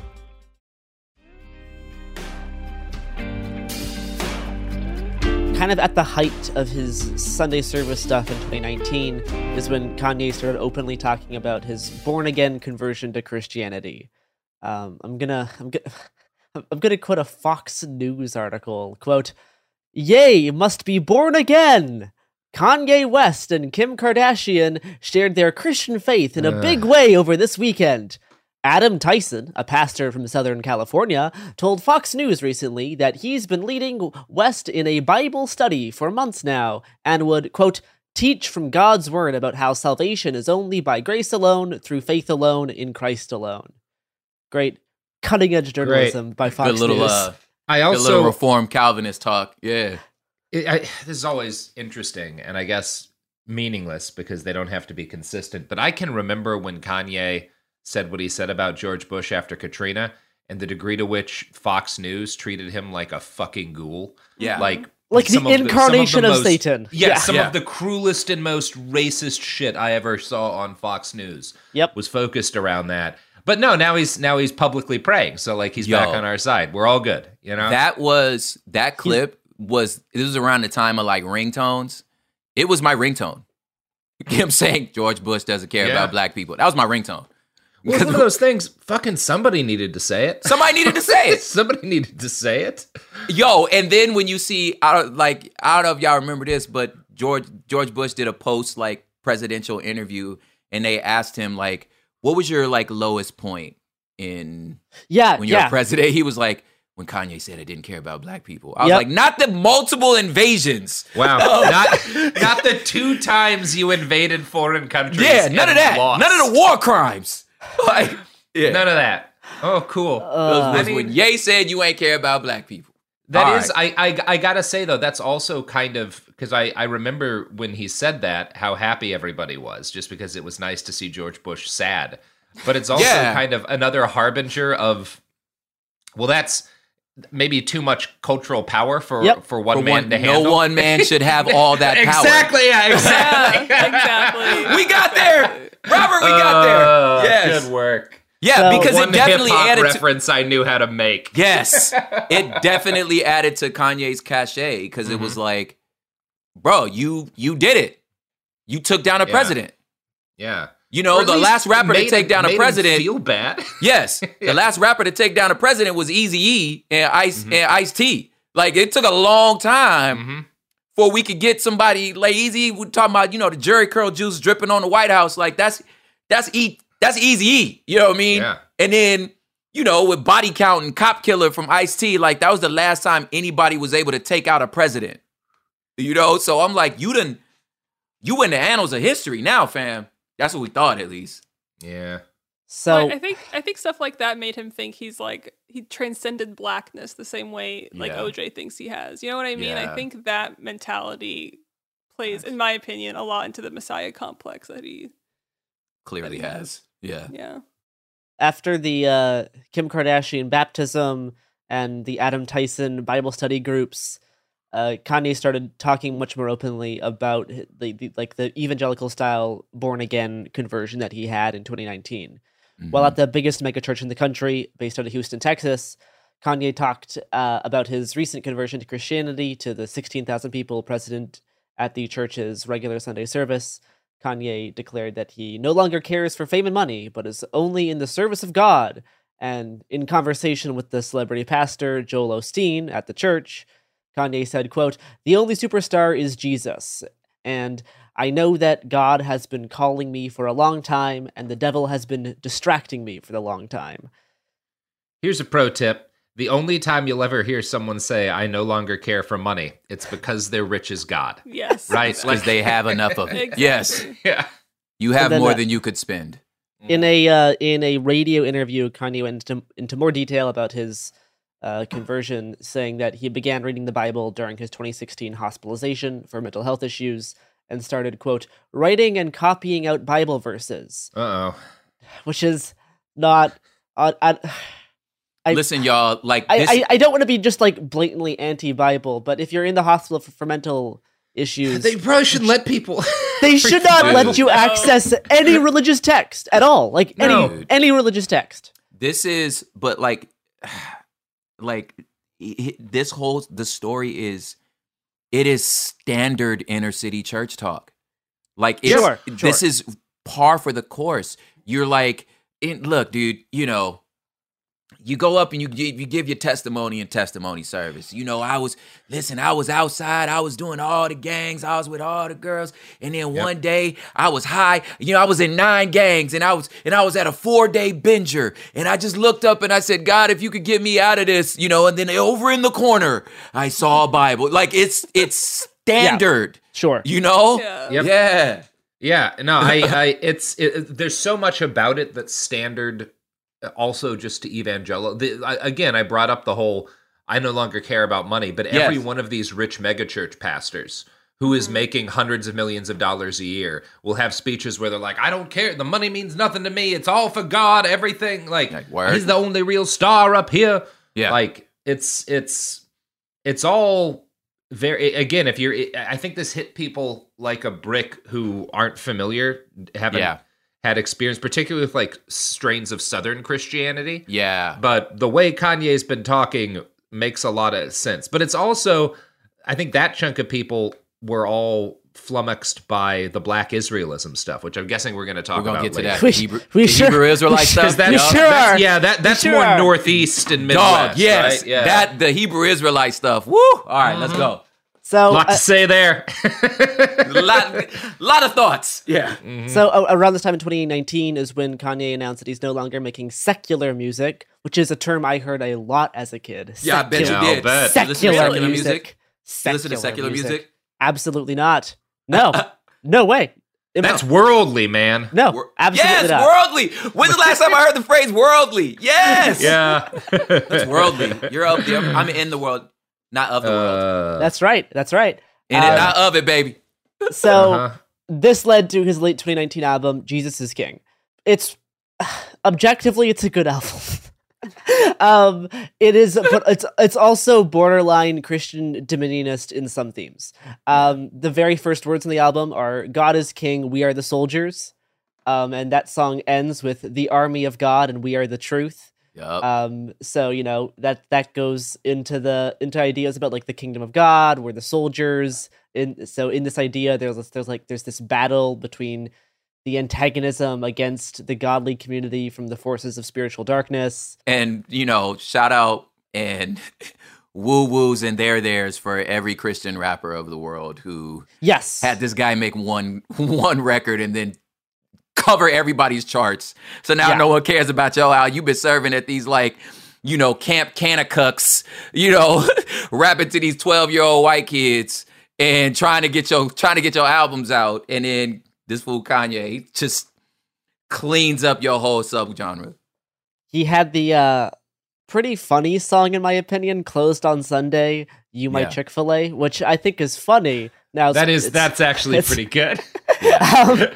kind of at the height of his Sunday service stuff in 2019 is when Kanye started openly talking about his born again conversion to Christianity. Um, I'm gonna I'm gonna [LAUGHS] I'm gonna quote a Fox News article. Quote, Yay, must be born again! Kanye West and Kim Kardashian shared their Christian faith in a big way over this weekend. Adam Tyson, a pastor from Southern California, told Fox News recently that he's been leading West in a Bible study for months now and would, quote, teach from God's word about how salvation is only by grace alone, through faith alone, in Christ alone. Great cutting edge journalism by Fox Good little, News. uh, I good also- little reform Calvinist talk. Yeah. It, I, this is always interesting and I guess meaningless because they don't have to be consistent. But I can remember when Kanye said what he said about George Bush after Katrina and the degree to which Fox News treated him like a fucking ghoul. Yeah. Like, Like the some some incarnation of most- Satan. Yeah, Yeah. some Yeah. of the cruelest and most racist shit I ever saw on Fox News. Yep. Was focused around that. But no, now he's now he's publicly praying. So like he's Yo. back on our side. We're all good, you know? That was that clip was this was around the time of like ringtones. It was my ringtone. [LAUGHS] Him saying George Bush doesn't care Yeah. about black people. That was my ringtone. Well, it's one of those things. Fucking somebody needed to say it. Somebody needed to say it. [LAUGHS] somebody needed to say it. Yo, and then when you see out of like I don't know if y'all remember this, but George George Bush did a post like presidential interview and they asked him like, what was your like lowest point in Yeah, when you're yeah. president? He was like, when Kanye said I didn't care about black people. I was Yep. like, not the multiple invasions. Wow. [LAUGHS] Um, not not the two times you invaded foreign countries. Yeah, none of that. lost. None of the war crimes. [LAUGHS] Like, yeah. None of that. Oh, cool. Those Uh, was I when mean- Ye said you ain't care about black people. That All is, right. I, I I gotta say though, that's also kind of because I I remember when he said that how happy everybody was, just because it was nice to see George Bush sad. But it's also Yeah. kind of another harbinger of, well, that's maybe too much cultural power for Yep. for one For man one- to handle. no one man should have all that [LAUGHS] power. exactly. Yeah. [LAUGHS] Exactly. exactly. We got there, Robert. We got there. Oh, Yes. Good work. Yeah, So- because One it definitely hip-hop added. To, reference I knew how to make. yes, [LAUGHS] it definitely added to Kanye's cachet because it Mm-hmm. was like, bro, you you did it. You took down a Yeah. president. Yeah. You know, the last rapper to take him- down a president. Feel bad. [LAUGHS] Yes, the last rapper to take down a president was Easy E and Ice and Ice T. Like it took a long time Mm-hmm. before we could get somebody like Eazy. We talking about you know the Jheri curl juice dripping on the White House. Like that's that's E that's Easy E. You know what I mean? Yeah. And then you know with body count and cop killer from Ice T. Like that was the last time anybody was able to take out a president. You know, so I'm like you didn't you in the annals of history now, fam. That's what we thought at least. Yeah. So I, I think I think stuff like that made him think he's like he transcended blackness the same way like Yeah. OJ thinks he has. You know what I mean? Yeah. I think that mentality plays, in my opinion, a lot into the Messiah complex that he Clearly That he has. Yeah. yeah. after the uh, Kim Kardashian baptism and the Adam Tyson Bible study groups, uh, Kanye started talking much more openly about the, the like the evangelical style born again conversion that he had in 2019. While at the biggest megachurch in the country, based out of Houston, Texas, Kanye talked uh, about his recent conversion to Christianity to the 16,000 people present at the church's regular Sunday service. Kanye declared that he no longer cares for fame and money, but is only in the service of God, And in conversation with the celebrity pastor Joel Osteen at the church, Kanye said, quote, "The only superstar is Jesus, and I know that God has been calling me for a long time and the devil has been distracting me for the long time." Here's a pro tip. The only time you'll ever hear someone say, I no longer care for money, it's because they're rich as God. Yes. Right? because they have enough of it. Exactly. Yes, Yeah. you have more uh, than you could spend. In a uh, in a radio interview, Kanye went into, into more detail about his uh, conversion, saying that he began reading the Bible during his 2016 hospitalization for mental health issues and started, quote, writing and copying out Bible verses, Uh oh. which is not. Uh, I, [SIGHS] I, Listen, y'all, like I, this. I, I don't want to be just like blatantly anti Bible, but if you're in the hospital for, for mental issues, They probably shouldn't let people. [LAUGHS] they should not Dude. let you access any religious text at all. Like any No. any religious text. this is but like [SIGHS] like this whole the story is it is standard inner city church talk. Like it's, Sure, this is par for the course. You're like in, look dude you know you go up and you give, you give your testimony and testimony service. You know, I was listen, I was outside, I was doing all the gangs, I was with all the girls, and then one day I was high. You know, I was in nine gangs, and I was and I was at a four day binger, and I just looked up and I said, God, if you could get me out of this, you know, and then over in the corner I saw a Bible. Like it's it's standard, Sure. you know, Yeah. Yep. yeah. Yeah, no, I, I, it's, it, there's so much about it that's standard. Also, just to evangelical. The, I, again, I brought up the whole. I no longer care about money, but every one of these rich megachurch pastors who is mm-hmm. making hundreds of millions of dollars a year will have speeches where they're like, "I don't care. The money means nothing to me. It's all for God. Everything. Like, Like, he's the only real star up here. Yeah. like it's it's it's all very again if you're i think this hit people like a brick who aren't familiar haven't Yeah. Had experience particularly with like strains of southern christianity Yeah. but the way kanye's been talking makes a lot of sense but it's also i think that chunk of people were all flummoxed by the black israelism stuff which i'm guessing we're going to talk We're gonna about get to later. that. We- Hebrew, [LAUGHS] we the sure- Hebrew Israelite [LAUGHS] stuff. because that's, sure that's- yeah that that's sure more are. northeast and midwest Dog, yes, right? yeah that the Hebrew Israelite stuff. Woo! All right, let's mm-hmm. go. So lot uh, to say there [LAUGHS] lot, lot of thoughts. Yeah. So uh, around this time in 2019 is when Kanye announced that he's no longer making secular music, which is a term I heard a lot as a kid. Yeah, I bet you Secular- I'll did. bet. You listen to Secular secular music. music. You listen to secular music. Absolutely not. No, no way. That's worldly, man. no, Wor- absolutely yes, not. worldly. When's the last time I heard the phrase worldly? [LAUGHS] Yes. Yeah. That's worldly. You're up there. I'm in the world, not of the world. Uh, That's right. That's right. In it, um, not of it, baby. So Uh-huh. this led to his late 2019 album, Jesus is King. It's [SIGHS] objectively, it's a good album. [LAUGHS] um, it is, but it's it's also borderline Christian dominionist in some themes. Um, the very first words in the album are "God is King, we are the soldiers," um, and that song ends with "the army of God and we are the truth." Yup. Um, so you know that that goes into the into ideas about like the kingdom of God, we're the soldiers. In so in this idea, there's this- there's like there's this battle between the antagonism against the godly community from the forces of spiritual darkness. and you know, shout out and [LAUGHS] woo woos and there there's for every Christian rapper of the world who Yes, had this guy make one [LAUGHS] one record and then cover everybody's charts. So now Yeah. no one cares about yo how you've been serving at these like you know Camp Kanakuks, you know, [LAUGHS] rapping to these twelve year old white kids and trying to get your trying to get your albums out, and then this fool Kanye just cleans up your whole subgenre. he had the uh pretty funny song in my opinion, "Closed on Sunday." You my Yeah. Chick Fil A, which I think is funny. Now that is that's actually pretty good. [LAUGHS] um, [LAUGHS]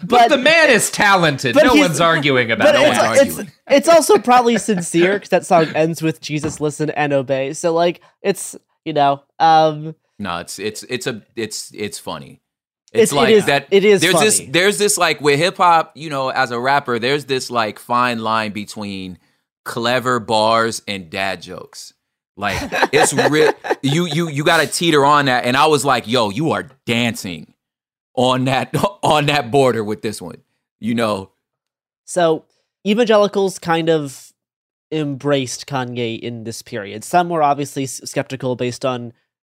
But but the man is talented. No one's arguing about it. No it's, it's, arguing. it's also probably sincere because that song ends with Jesus listen and obey. So like it's you know um No, it's it's it's a it's it's funny. It's- It's, like is- that. it is There's this. There's this like with hip hop. You know, as a rapper, there's this like fine line between clever bars and dad jokes. Like it's [LAUGHS] real. You you you got to teeter on that. And I was like, yo, you are dancing on that [LAUGHS] on that border with this one. You know, so evangelicals kind of embraced Kanye in this period. Some were obviously skeptical based on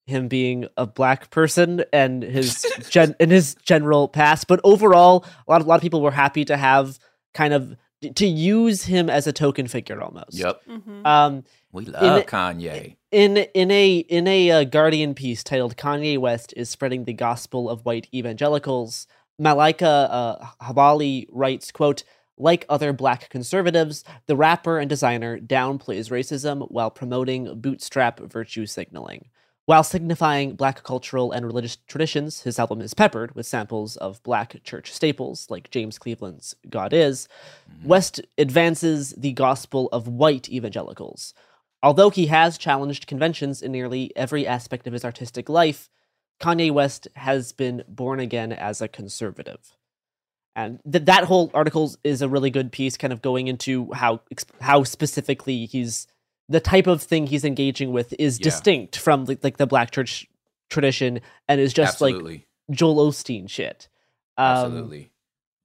him being a black person and his [LAUGHS] gen- and his general past, but overall, a lot of a lot of people were happy to have kind of to use him as a token figure almost. Yep. Um, We love a- Kanye. In in a in a uh, Guardian piece titled "Kanye West is spreading the gospel of white evangelicals," Malaika uh, Jabali writes, "quote Like other black conservatives, the rapper and designer downplays racism while promoting bootstrap virtue signaling." While signifying black cultural and religious traditions, his album is peppered with samples of black church staples like James Cleveland's God Is. West advances the gospel of white evangelicals. Although he has challenged conventions in nearly every aspect of his artistic life, Kanye West has been born again as a conservative. And th- that whole article is a really good piece, kind of going into how how specifically he's the type of thing he's engaging with is Yeah. distinct from like, like the black church tradition and is just Absolutely. like Joel Osteen shit. Um, Absolutely.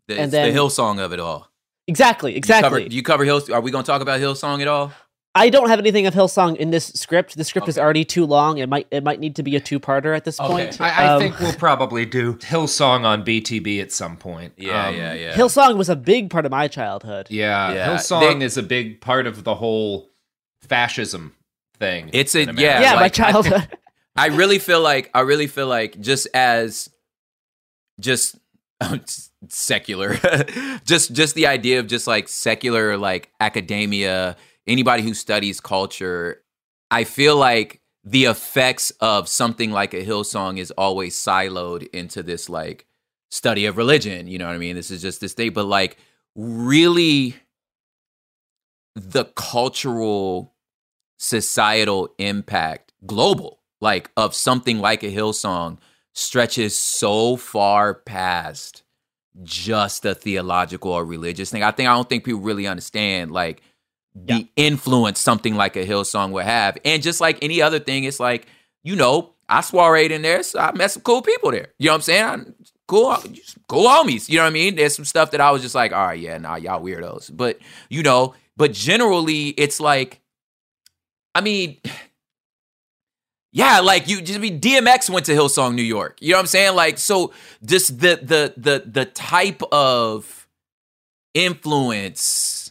The, and it's then- the Hillsong of it all. Exactly, You exactly. cover, you cover Hill. Are we going to talk about Hillsong at all? I don't have anything of Hillsong in this script. The script is already too long. It might it might need to be a two parter at this point. I, I Um, think we'll probably do Hillsong on BTB at some point. Yeah, Um, yeah, yeah. Hillsong was a big part of my childhood. Yeah, Yeah, Hillsong they- is a big part of the whole fascism thing. It's a in yeah. Yeah, my like, I- childhood. [LAUGHS] I really feel like I really feel like just as just [LAUGHS] secular [LAUGHS] just just the idea of just like secular like academia anybody who studies culture I feel like the effects of something like a Hillsong is always siloed into this like study of religion you know what I mean? This is just this thing but like really the cultural societal impact global like of something like a hillsong stretches so far past just a theological or religious thing. I think i don't think people really understand like the influence something like a hillsong would have. And just like any other thing it's like you know i soireed in there so i met some cool people there. You know what i'm saying? I- cool cool homies you know what i mean? There's some stuff that i was just like all right yeah nah y'all weirdos. But you know but generally it's like I mean, [SIGHS] yeah, like you just I mean DMX went to Hillsong, New York. You know what I'm saying? Like, so just the the the the type of influence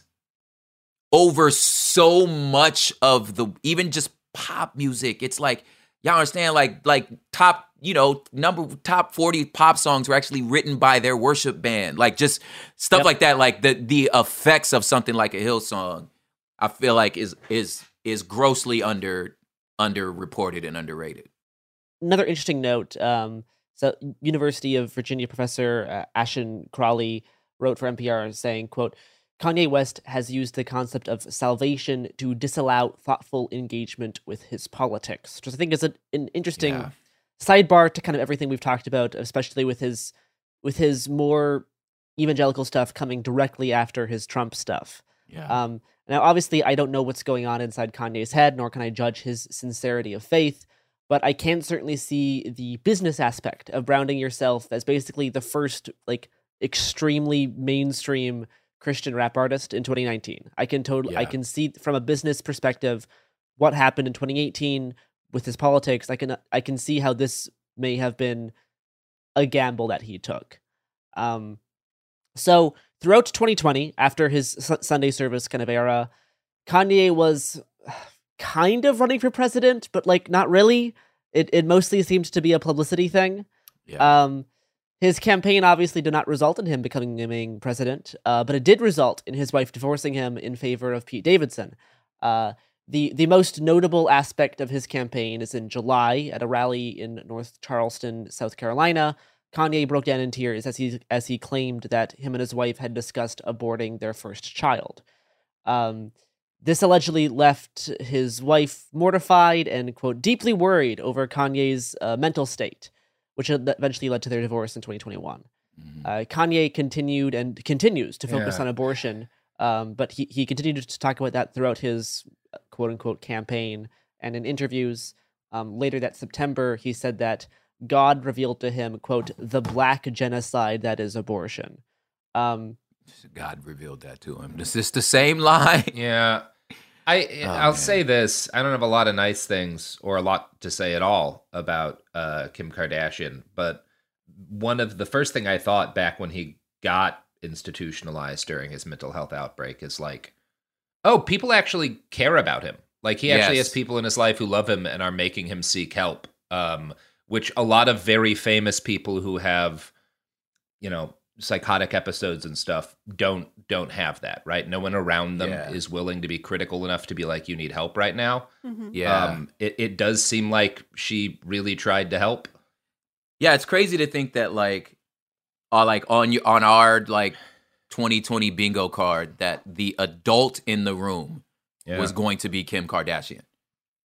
over so much of the even just pop music. It's like y'all understand, like like top, you know, number top 40 pop songs were actually written by their worship band. Like just stuff Yep. like that. Like the the effects of something like a Hillsong, I feel like is is is grossly under underreported and underrated. Another interesting note. Um, so, University of Virginia professor uh, Ashon Crawley wrote for NPR saying, "quote Kanye West has used the concept of salvation to disallow thoughtful engagement with his politics, which I think is a, an interesting Yeah. sidebar to kind of everything we've talked about, especially with his with his more evangelical stuff coming directly after his Trump stuff. Yeah. Um, now, obviously, I don't know what's going on inside Kanye's head, nor can I judge his sincerity of faith. But I can certainly see the business aspect of branding yourself as basically the first, like, extremely mainstream Christian rap artist in 2019. I can totally, I can see from a business perspective what happened in 2018 with his politics. I can, I can see how this may have been a gamble that he took. Um, so throughout 2020, after his Su- Sunday service kind of era, Kanye was kind of running for president, but like not really. It it mostly seemed to be a publicity thing. Yeah. Um, his campaign obviously did not result in him becoming president, uh, but it did result in his wife divorcing him in favor of Pete Davidson. Uh, the the most notable aspect of his campaign is in July at a rally in North Charleston, South Carolina. Kanye broke down in tears as he as he claimed that him and his wife had discussed aborting their first child. Um, this allegedly left his wife mortified and quote deeply worried over Kanye's uh, mental state, which eventually led to their divorce in 2021. Uh, Kanye continued and continues to focus Yeah. on abortion, um, but he, he continued to talk about that throughout his uh, quote unquote campaign and in interviews. Um, later that September, he said that God revealed to him, quote, the black genocide that is abortion. Um, God revealed that to him. Is this the same lie? [LAUGHS] Yeah. I Oh, I'll man. say this: I don't have a lot of nice things or a lot to say at all about uh, Kim Kardashian, but one of the first thing I thought back when he got institutionalized during his mental health outbreak is like, oh, people actually care about him. Like he actually Yes. has people in his life who love him and are making him seek help. Um, which a lot of very famous people who have, you know, psychotic episodes and stuff don't don't have that right no one around them Yeah. is willing to be critical enough to be like you need help right now Mhm. Yeah. um it, it does seem like she really tried to help Yeah, it's crazy to think that like, uh, like on you on our like 2020 bingo card that the adult in the room Yeah. was going to be Kim Kardashian.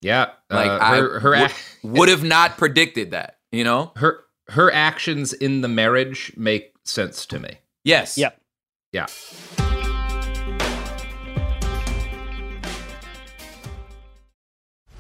yeah Like uh, I her, her would, would have not predicted that. You know? her her actions in the marriage make sense to me Yes. Yep. yeah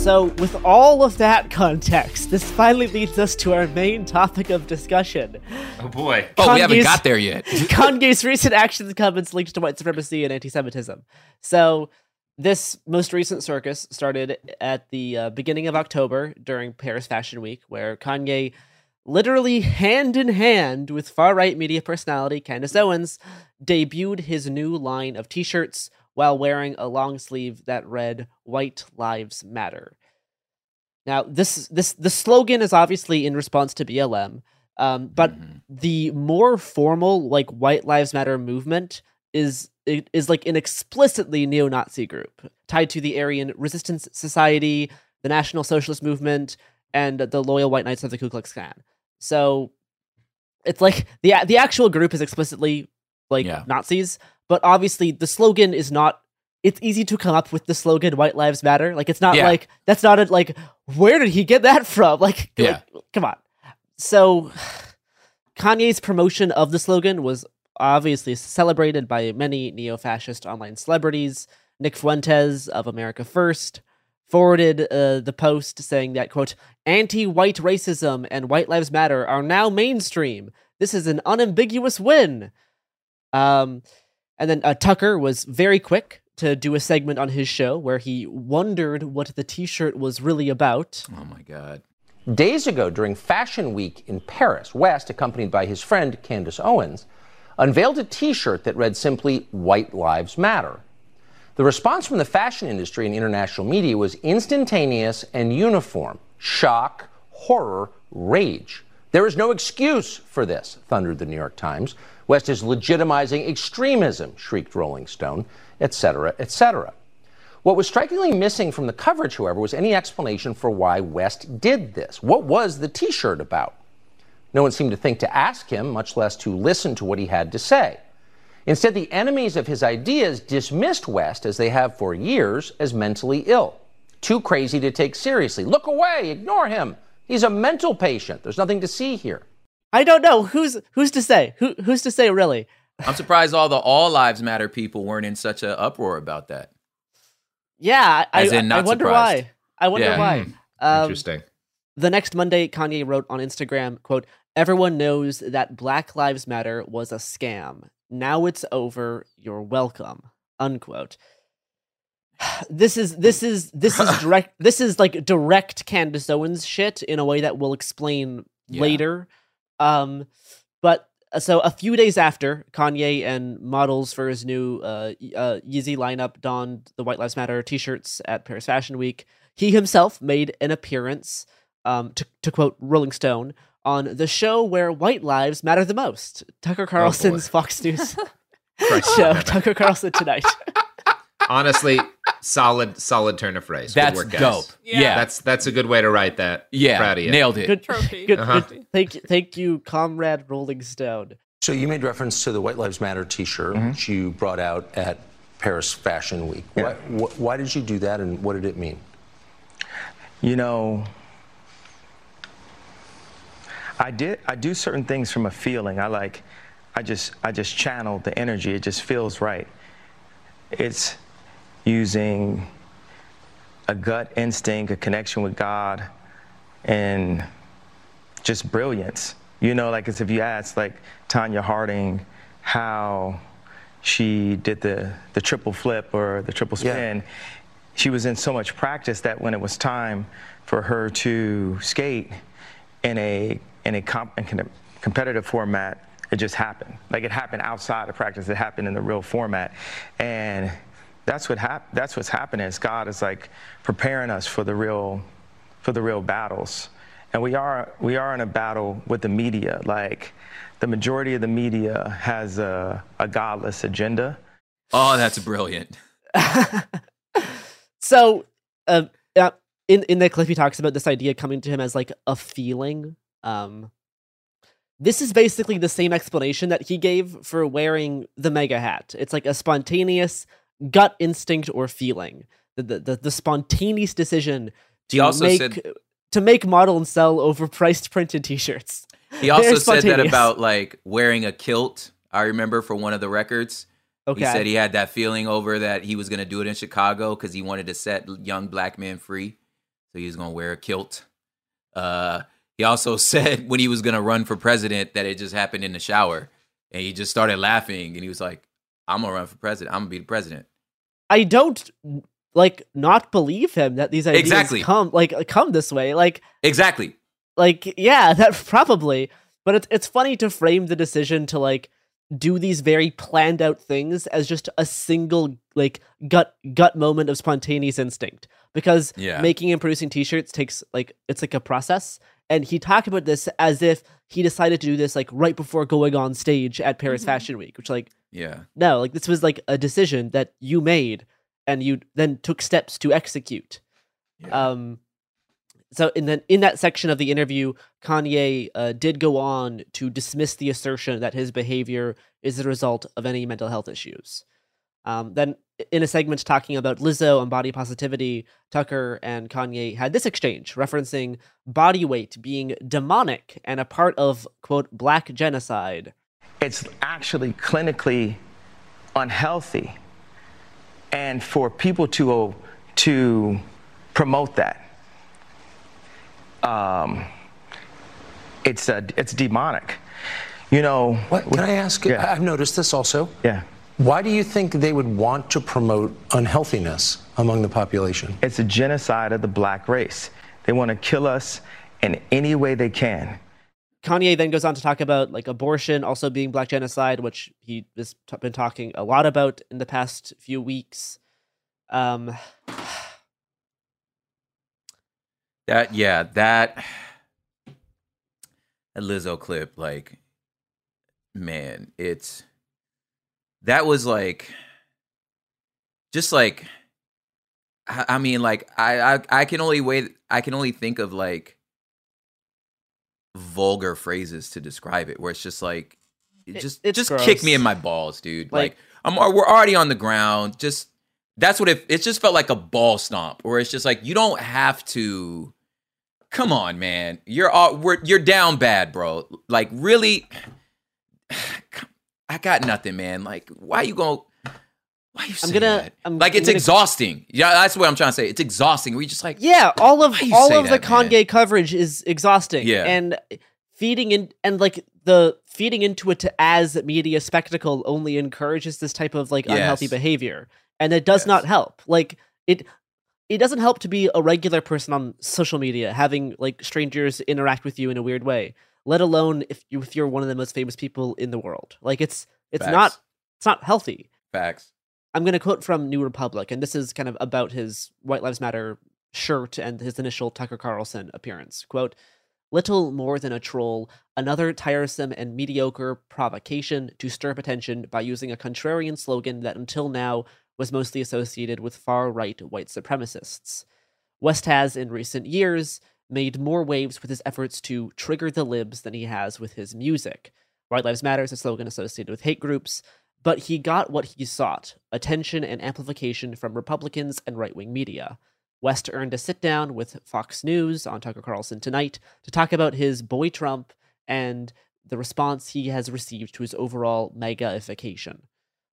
So, with all of that context, this finally leads us to our main topic of discussion. Oh boy. Oh, we haven't got there yet. [LAUGHS] Kanye's recent actions and comments linked to white supremacy and anti-Semitism. So, this most recent circus started at the uh, beginning of October during Paris Fashion Week, where Kanye, literally hand in hand with far-right media personality Candace Owens, debuted his new line of T-shirts while wearing a long sleeve that read "White Lives Matter." Now, this this the slogan is obviously in response to BLM, um, but the more formal like White Lives Matter movement is it is like an explicitly neo-Nazi group tied to the Aryan Resistance Society, the National Socialist Movement, and the Loyal White Knights of the Ku Klux Klan. So it's like the the actual group is explicitly like Yeah. Nazis, but obviously the slogan is not. It's easy to come up with the slogan "White Lives Matter." Like it's not Yeah. like that's not a, like where did he get that [LAUGHS] from? Like, Yeah. like, come on. So Kanye's promotion of the slogan was obviously celebrated by many neo-fascist online celebrities. Nick Fuentes of America First forwarded uh, the post saying that quote anti-white racism and white lives matter are now mainstream this is an unambiguous win um and then uh, tucker was very quick to do a segment on his show where he wondered what the t-shirt was really about oh my god Days ago, during Fashion Week in Paris, West, accompanied by his friend Candace Owens, unveiled a t shirt that read simply, White Lives Matter. The response from the fashion industry and international media was instantaneous and uniform shock, horror, rage. There is no excuse for this, thundered the New York Times. West is legitimizing extremism, shrieked Rolling Stone, etc., etc. What was strikingly missing from the coverage, however, was any explanation for why West did this. What was the t shirt about? No one seemed to think to ask him, much less to listen to what he had to say. Instead, the enemies of his ideas dismissed West, as they have for years, as mentally ill. Too crazy to take seriously. Look away, ignore him. He's a mental patient. There's nothing to see here. I don't know who's who's to say Who, who's to say really I'm surprised all the all lives matter people weren't in such an uproar about that. yeah i, As in I wonder surprised. why i wonder Yeah. why Hmm. Um, Interesting. The next Monday, Kanye wrote on Instagram, quote, Everyone knows that Black Lives Matter was a scam. Now it's over. You're welcome. Unquote. [SIGHS] This is this is this is [LAUGHS] direct this is like direct Candace Owens shit in a way that we'll explain Yeah. later. Um but uh, so a few days after Kanye and models for his new uh, uh Yeezy lineup donned the White Lives Matter t-shirts at Paris Fashion Week, he himself made an appearance um to to quote Rolling Stone on the show where white lives matter the most. Tucker Carlson's Fox News [LAUGHS] [LAUGHS] show. Tucker Carlson tonight. [LAUGHS] Honestly, solid, solid turn of phrase. Good That's work, guys. dope. Yeah. that's that's a good way to write that. Yeah, Proud of you. nailed it. Good Trophy. Good, Uh-huh. good. Thank you, thank you, comrade Rolling Stone. So you made reference to the White Lives Matter T-shirt, which you brought out at Paris Fashion Week. Why, wh- why did you do that, and what did it mean? You know, I did I do certain things from a feeling. I like I just I just channel the energy. It just feels right. It's using a gut instinct, a connection with God, and just brilliance. You know, like as if you ask like Tonya Harding how she did the the triple flip or the triple Yeah. spin. She was in so much practice that when it was time for her to skate in a in a, comp, in a competitive format, it just happened. Like it happened outside of practice. It happened in the real format, and that's what hap- That's what's happening. Is God is like preparing us for the real for the real battles. And we are we are in a battle with the media. Like the majority of the media has a, a godless agenda. Oh, that's brilliant. [LAUGHS] So, uh, uh, in in the clip, he talks about this idea coming to him as like a feeling. Um, this is basically the same explanation that he gave for wearing the MAGA hat. It's like a spontaneous gut instinct or feeling. The the the, the spontaneous decision to make said- to make model and sell overpriced printed T-shirts. He also said that about like wearing a kilt. I remember for one of the records. Okay. He said he had that feeling over that he was going to do it in Chicago because he wanted to set young black men free. So he was going to wear a kilt. Uh, he also [LAUGHS] said when he was going to run for president that it just happened in the shower. And he just started laughing and he was like, I'm going to run for president. I'm going to be the president. I don't like not believe him that these ideas Exactly. come like come this way. Like Exactly. like yeah [LAUGHS] that probably but it's it's funny to frame the decision to like do these very planned out things as just a single like gut gut moment of spontaneous instinct because Yeah. making and producing t-shirts takes like it's like a process and he talked about this as if he decided to do this like right before going on stage at Paris mm-hmm. Fashion Week which like Yeah. no like this was like a decision that you made and you then took steps to execute Yeah. um so in then in that section of the interview, Kanye uh, did go on to dismiss the assertion that his behavior is the result of any mental health issues. Um, then, in a segment talking about Lizzo and body positivity, Tucker and Kanye had this exchange referencing body weight being demonic and a part of quote black genocide. It's actually clinically unhealthy, and for people to to promote that um, it's a, it's demonic. You know. What, can I ask? Yeah. I've noticed this also. Yeah. Why do you think they would want to promote unhealthiness among the population? It's a genocide of the black race. They want to kill us in any way they can. Kanye then goes on to talk about like abortion also being black genocide, which he has t- been talking a lot about in the past few weeks. Um, [SIGHS] That yeah, that that Lizzo clip, like, man, it's that was like just like I, I mean, like I, I I can only wait I can only think of like vulgar phrases to describe it where it's just like it It- just it's just gross. kick me in my balls, dude. Like- Like, I'm we're already on the ground. Just that's what it it just felt like a ball stomp where it's just like you don't have to come on, man. You're all we're you're down bad, bro. Like really [SIGHS] I got nothing, man. Like why you going why you I'm gonna- that? I'm- like I'm it's gonna- exhausting. Yeah, that's what I'm trying to say. It's exhausting. We just like yeah, all of all of the that, man? Kanye coverage is exhausting. Yeah. and feeding in and like the feeding into it to as media spectacle only encourages this type of like unhealthy Yes. behavior, and it does not help. Like it. It doesn't help to be a regular person on social media, having like strangers interact with you in a weird way. Let alone if you if you're one of the most famous people in the world. Like it's it's Facts. not it's not healthy. facts. I'm going to quote from New Republic, and this is kind of about his White Lives Matter shirt and his initial Tucker Carlson appearance. Quote, Little more than a troll, another tiresome and mediocre provocation to stir up attention by using a contrarian slogan that until now was mostly associated with far right white supremacists. West has, in recent years, made more waves with his efforts to trigger the libs than he has with his music. White Lives Matter is a slogan associated with hate groups, but he got what he sought attention and amplification from Republicans and right wing media. West earned a sit down with Fox News on Tucker Carlson tonight to talk about his boy Trump and the response he has received to his overall MAGA-ification.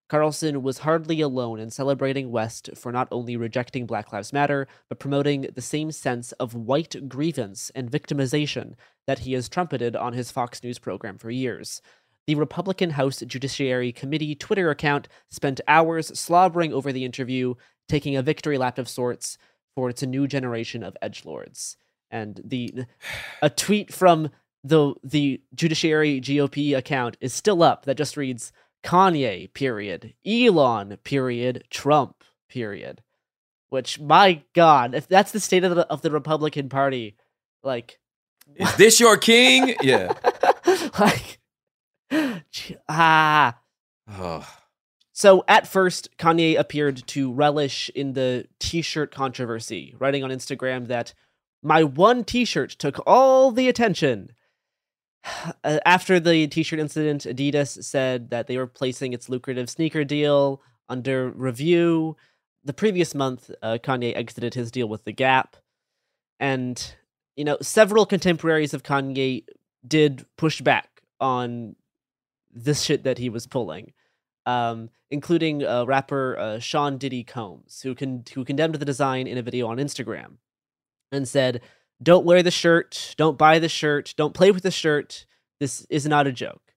Carlson was hardly alone in celebrating West for not only rejecting Black Lives Matter, but promoting the same sense of white grievance and victimization that he has trumpeted on his Fox News program for years. The Republican House Judiciary Committee Twitter account spent hours slobbering over the interview, taking a victory lap of sorts for its new generation of edge lords. And the [SIGHS] a tweet from the the Judiciary GOP account is still up that just reads Kanye period, Elon period, Trump period. Which my God, if that's the state of the of the Republican Party, like Is this your king? [LAUGHS] yeah. like ah Oh. So at first, Kanye appeared to relish in the t-shirt controversy, writing on Instagram that my one t-shirt took all the attention. [SIGHS] Uh, After the t-shirt incident, Adidas said that they were placing its lucrative sneaker deal under review. The previous month, uh, Kanye exited his deal with The Gap. And, you know, several contemporaries of Kanye did push back on this shit that he was pulling um, including uh, rapper uh, Sean Diddy Combs, who con- who condemned the design in a video on Instagram, and said, "Don't wear the shirt. Don't buy the shirt. Don't play with the shirt. This is not a joke."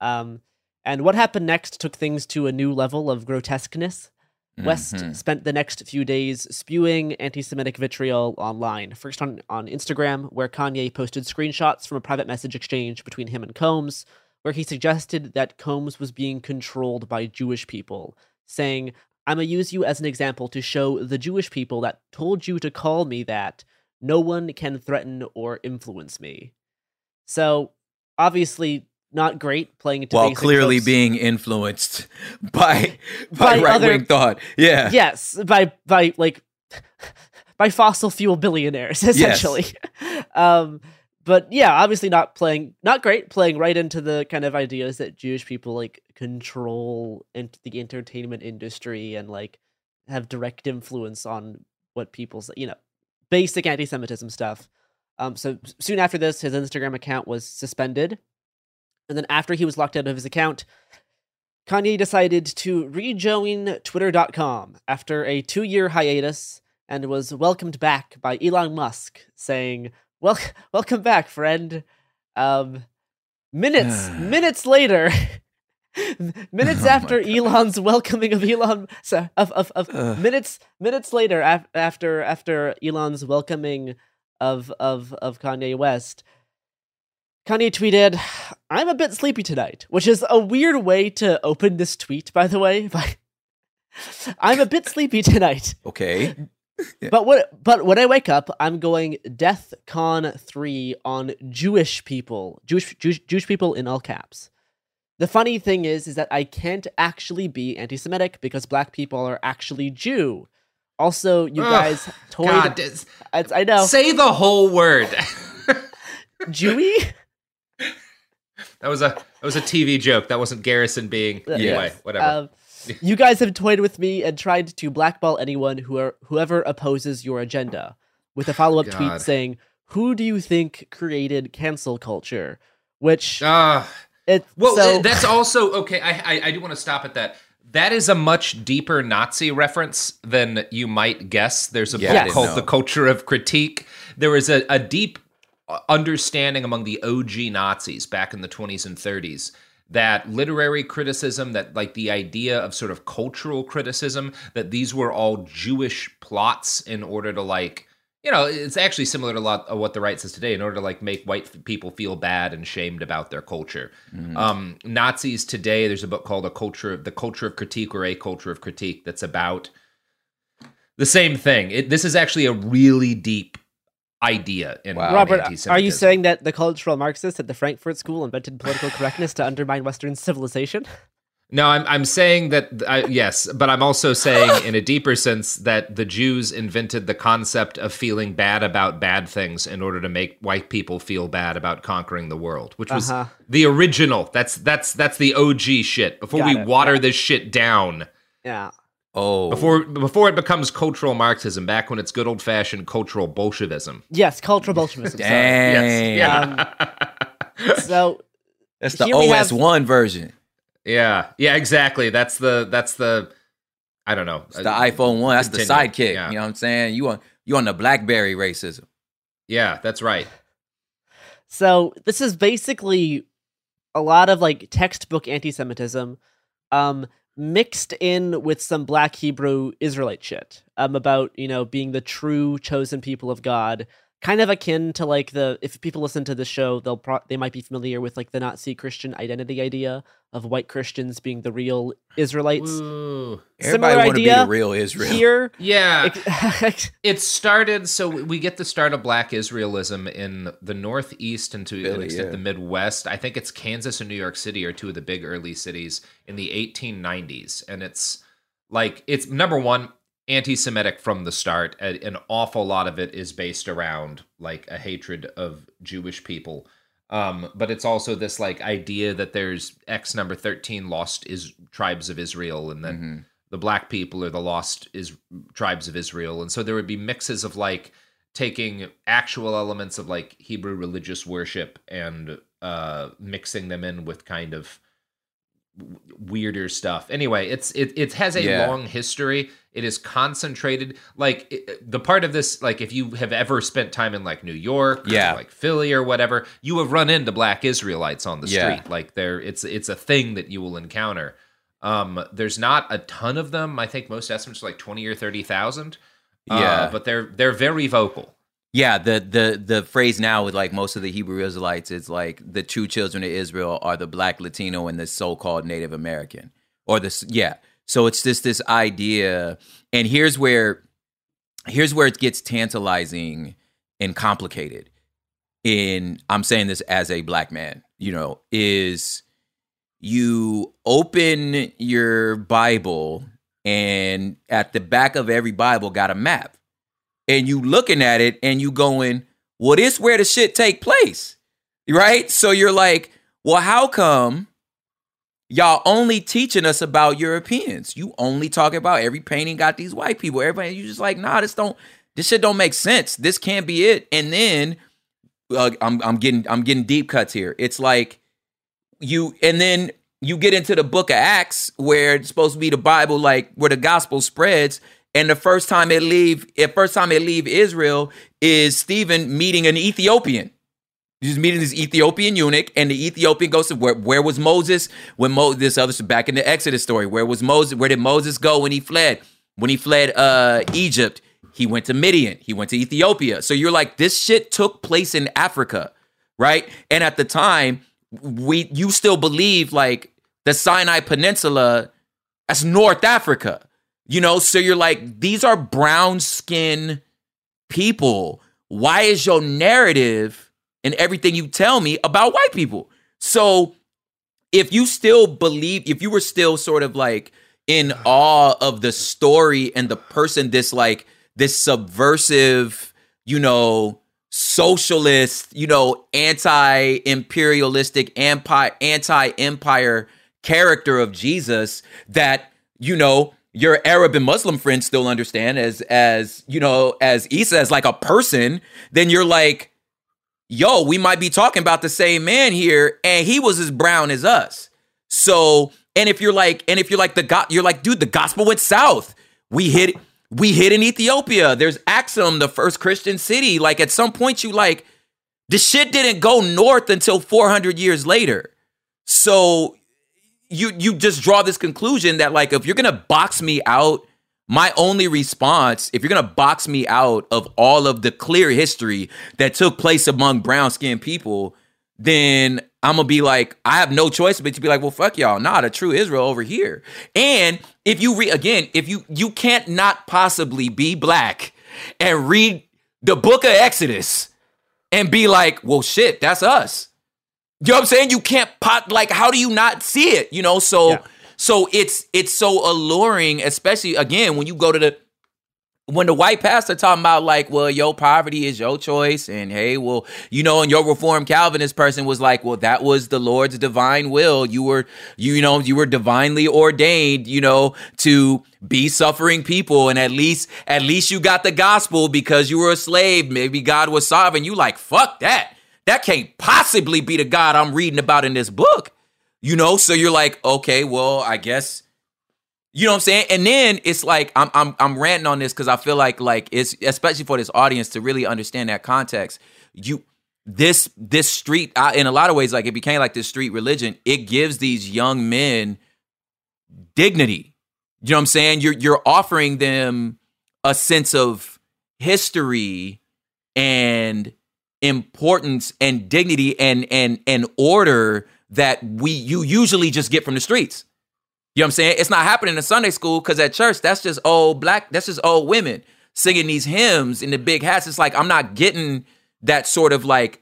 Um, and what happened next took things to a new level of grotesqueness. West Mhm. spent the next few days spewing anti-Semitic vitriol online. First on, on Instagram, where Kanye posted screenshots from a private message exchange between him and Combs, where he suggested that Combs was being controlled by Jewish people, saying, I'm gonna use you as an example to show the Jewish people that told you to call me that no one can threaten or influence me. So, obviously, not great playing into While clearly being influenced [LAUGHS] [LAUGHS] by By by, right wing thought. Yeah. Yes, by by like [LAUGHS] by fossil fuel billionaires essentially. um, but yeah, obviously not playing not great, playing right into the kind of ideas that Jewish people like control ent- the entertainment industry and like have direct influence on what people's you know basic anti-Semitism stuff. Um, so soon after this, his Instagram account was suspended, and then after he was locked out of his account, Kanye decided to rejoin Twitter.com after a two-year hiatus and was welcomed back by Elon Musk, saying, "Well, [LAUGHS] welcome back, friend." Um, minutes [SIGHS] minutes later. [LAUGHS] minutes Oh after Elon's welcoming of Elon, so, of of, of [SIGHS] Ugh. minutes minutes later af- after after Elon's welcoming of of of Kanye West, Kanye tweeted, "I'm a bit sleepy tonight," which is a weird way to open this tweet, by the way. [LAUGHS] But I'm a bit sleepy tonight. Okay. But what? But when I wake up, I'm going Death Con three on Jewish people, Jewish, Jewish Jewish people in all caps. The funny thing is, is that I can't actually be anti-Semitic because black people are actually Jew. Also, you Ugh, guys toyed. God, this- I, I know. Say the whole word. [LAUGHS] Jewy. That was a that was a TV joke. That wasn't Garrison being anyway. Whatever. Um, [LAUGHS] you guys have toyed with me and tried to blackball anyone who are whoever opposes your agenda with a [SIGHS] follow-up tweet saying, "Who do you think created cancel culture?" Which Ah. it Well, so, uh, that's also okay. I, I I do want to stop at that. That is a much deeper Nazi reference than you might guess. There's a Yeah, I book called know. The Culture of Critique. There is a, a deep uh, understanding among the OG Nazis back in the 20s and 30s that literary criticism, that like the idea of sort of cultural criticism, that these were all Jewish plots in order to like you know, it's actually similar to a lot of what the right says today in order to like make white people feel bad and shamed about their culture. Mhm. Um, Nazis today, there's a book called a culture, the culture of critique or a culture of critique that's about the same thing. It, this is actually a really deep idea in in Robert, are you saying that the cultural Marxists at the Frankfurt School invented political correctness to undermine Western civilization? No, I'm I'm saying that I, yes, but I'm also saying in a deeper sense that the Jews invented the concept of feeling bad about bad things in order to make white people feel bad about conquering the world, which was Uh-huh. the original. That's that's that's the OG shit. Before Got we it, water this shit down, Yeah. Oh, before before it becomes cultural Marxism, back when it's good old fashioned cultural Bolshevism. Yes, cultural Bolshevism. sorry. Dang. Yes. So That's the OS have- one version. Yeah, yeah, exactly. That's the that's the I don't know. It's the iPhone one. That's the sidekick. Yeah. You know what I'm saying? You on you on the BlackBerry racism. Yeah, that's right. So this is basically a lot of like textbook anti-Semitism, um, mixed in with some Black Hebrew Israelite shit, um, about you know being the true chosen people of God, kind of akin to like the if people listen to the show, they'll pro- they might be familiar with like the Nazi Christian identity idea of white Christians being the real Israelites. Ooh. Similar Everybody wanna be idea the real Israel. here. Yeah. Ex- [LAUGHS] it started so we get the start of black israelism in the northeast and to an extent yeah. the midwest i think it's kansas and new york city are two of the big early cities in the 1890s and it's like it's number one anti-semitic from the start an awful lot of it is based around like a hatred of jewish people um, but it's also this like idea that there's x number 13 lost is tribes of israel and then Mm-hmm. the black people are the lost is tribes of Israel. And so there would be mixes of like taking actual elements of like Hebrew religious worship and uh mixing them in with kind of weirder stuff. Anyway, it's it it has a Yeah. long history. It is concentrated like it, the part of this like if you have ever spent time in like New York or Yeah. like Philly or whatever, you have run into black Israelites on the Yeah. street. Like there it's it's a thing that you will encounter. Um, there's not a ton of them. I think most estimates are like twenty or thirty thousand. Yeah. but they're they're very vocal. Yeah, the the the phrase now with like most of the Hebrew Israelites is like the true children of Israel are the black Latino and the so-called Native American, or the yeah. So it's just this idea, and here's where here's where it gets tantalizing and complicated. In I'm saying this as a black man, you know, is you open your Bible and at the back of every Bible got a map and you looking at it and you going, well, this where the shit take place, right? So you're like, well, how come y'all only teaching us about Europeans? You only talking about every painting got these white people. Everybody, you just like, nah, this don't, this shit don't make sense. This can't be it. And then uh, I'm I'm getting I'm getting deep cuts here. It's like you and then you get into the book of Acts where it's supposed to be the Bible, like where the gospel spreads. And the first time it leave, the first time it leave Israel is Stephen meeting an Ethiopian. He's meeting this Ethiopian eunuch, and the Ethiopian goes to where, where was Moses when Mo, this other back in the Exodus story? Where was Moses? Where did Moses go when he fled? When he fled uh, Egypt, he went to Midian. He went to Ethiopia. So you're like, this shit took place in Africa, right? And at the time, we you still believe like the Sinai Peninsula, that's North Africa. You know, so you're like, these are brown skin people. Why is your narrative and everything you tell me about white people? So if you still believe, if you were still sort of like in uh-huh. awe of the story and the person, this like this subversive, you know, socialist, you know, anti-imperialistic, empire, anti-empire character of Jesus that, you know, your Arab and Muslim friends still understand as as, you know, as Isa as like a person, then you're like, yo, we might be talking about the same man here, and he was as brown as us. So, and if you're like, and if you're like the God, you're like, dude, the gospel went south. We hit we hit in Ethiopia. There's Axum, the first Christian city. Like at some point, you like the shit didn't go north until 400 years later. So you you just draw this conclusion that like if you're gonna box me out, my only response, if you're gonna box me out of all of the clear history that took place among brown skinned people, then I'm gonna be like, I have no choice but to be like, well, fuck y'all, nah, the true Israel over here. And if you read again, if you you can't not possibly be black and read the book of Exodus and be like, well, shit, that's us. You know what I'm saying? You can't pot like, how do you not see it? You know, so yeah. So it's it's so alluring, especially again when you go to the when the white pastor talking about like, well, your poverty is your choice, and hey, well, you know, and your reformed Calvinist person was like, well, that was the Lord's divine will. You were, you you know, you were divinely ordained, you know, to be suffering people, and at least, at least you got the gospel because you were a slave. Maybe God was sovereign. You like, fuck that. That can't possibly be the God I'm reading about in this book. You know, so you're like, okay, well, I guess you know what I'm saying? And then it's like I'm I'm I'm ranting on this because I feel like like it's especially for this audience to really understand that context. You this this street I, in a lot of ways like it became like this street religion. It gives these young men dignity. You know what I'm saying? You're you're offering them a sense of history and importance and dignity and and and order that we you usually just get from the streets. You know what I'm saying? It's not happening in Sunday school because at church, that's just old black, that's just old women singing these hymns in the big hats. It's like I'm not getting that sort of like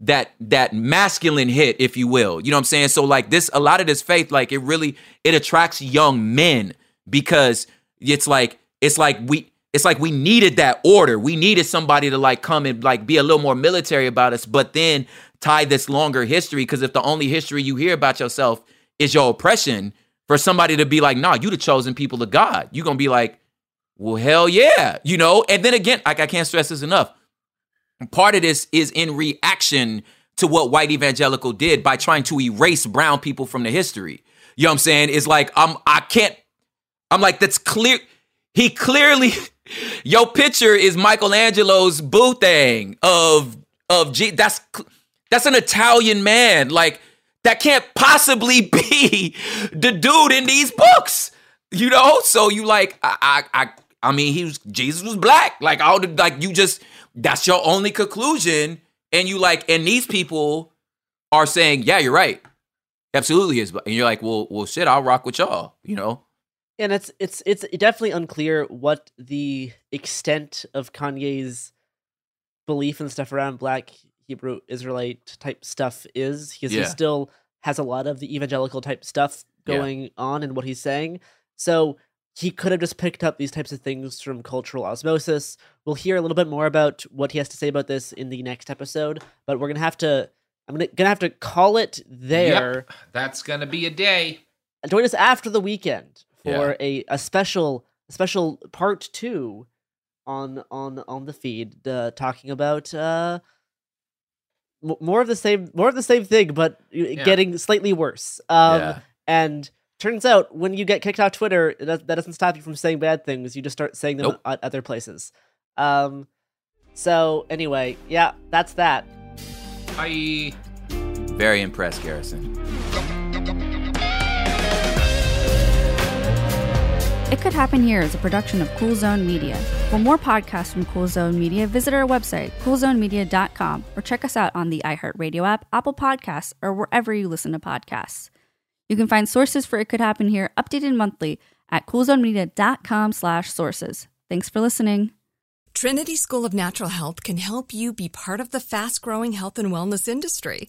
that that masculine hit, if you will. You know what I'm saying? So like this, a lot of this faith, like it really it attracts young men because it's like it's like we it's like we needed that order. We needed somebody to like come and like be a little more military about us, but then tie this longer history. Because if the only history you hear about yourself is your oppression, for somebody to be like, nah, you the chosen people of God. You're gonna be like, well, hell yeah, you know? And then again, like I can't stress this enough. Part of this is in reaction to what white evangelical did by trying to erase brown people from the history. You know what I'm saying? It's like I'm I can't I'm like, that's clear. He clearly [LAUGHS] your picture is Michelangelo's boo thing of of G that's that's an Italian man. Like that can't possibly [LAUGHS] be the dude in these books. You know? So you like I I I, I mean he was Jesus was black. Like all the like you just that's your only conclusion. And you like, and these people are saying, Yeah, you're right. Absolutely is. And you're like, Well, well shit, I'll rock with y'all, you know? And it's it's it's definitely unclear what the extent of Kanye's belief and stuff around black Hebrew Israelite type stuff is because yeah. he still has a lot of the evangelical type stuff going yeah. on in what he's saying. So he could have just picked up these types of things from cultural osmosis. We'll hear a little bit more about what he has to say about this in the next episode, but we're gonna have to. I'm gonna, gonna have to call it there. Yep, that's gonna be a day. Join us after the weekend for a, a special a special part two on on on the feed, uh, talking about uh, more of the same more of the same thing, but y- getting slightly worse. Um, Yeah. And turns out when you get kicked off Twitter, that doesn't stop you from saying bad things. You just start saying them Nope. at other places. Um, so anyway, yeah, that's that. Bye. Very impressed, Garrison. It Could Happen Here is a production of Cool Zone Media. For more podcasts from Cool Zone Media, visit our website, coolzonemedia.com, or check us out on the iHeartRadio app, Apple Podcasts, or wherever you listen to podcasts. You can find sources for It Could Happen Here updated monthly at coolzonemedia.com slash sources. Thanks for listening. Trinity School of Natural Health can help you be part of the fast growing health and wellness industry.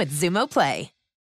with Xumo Play.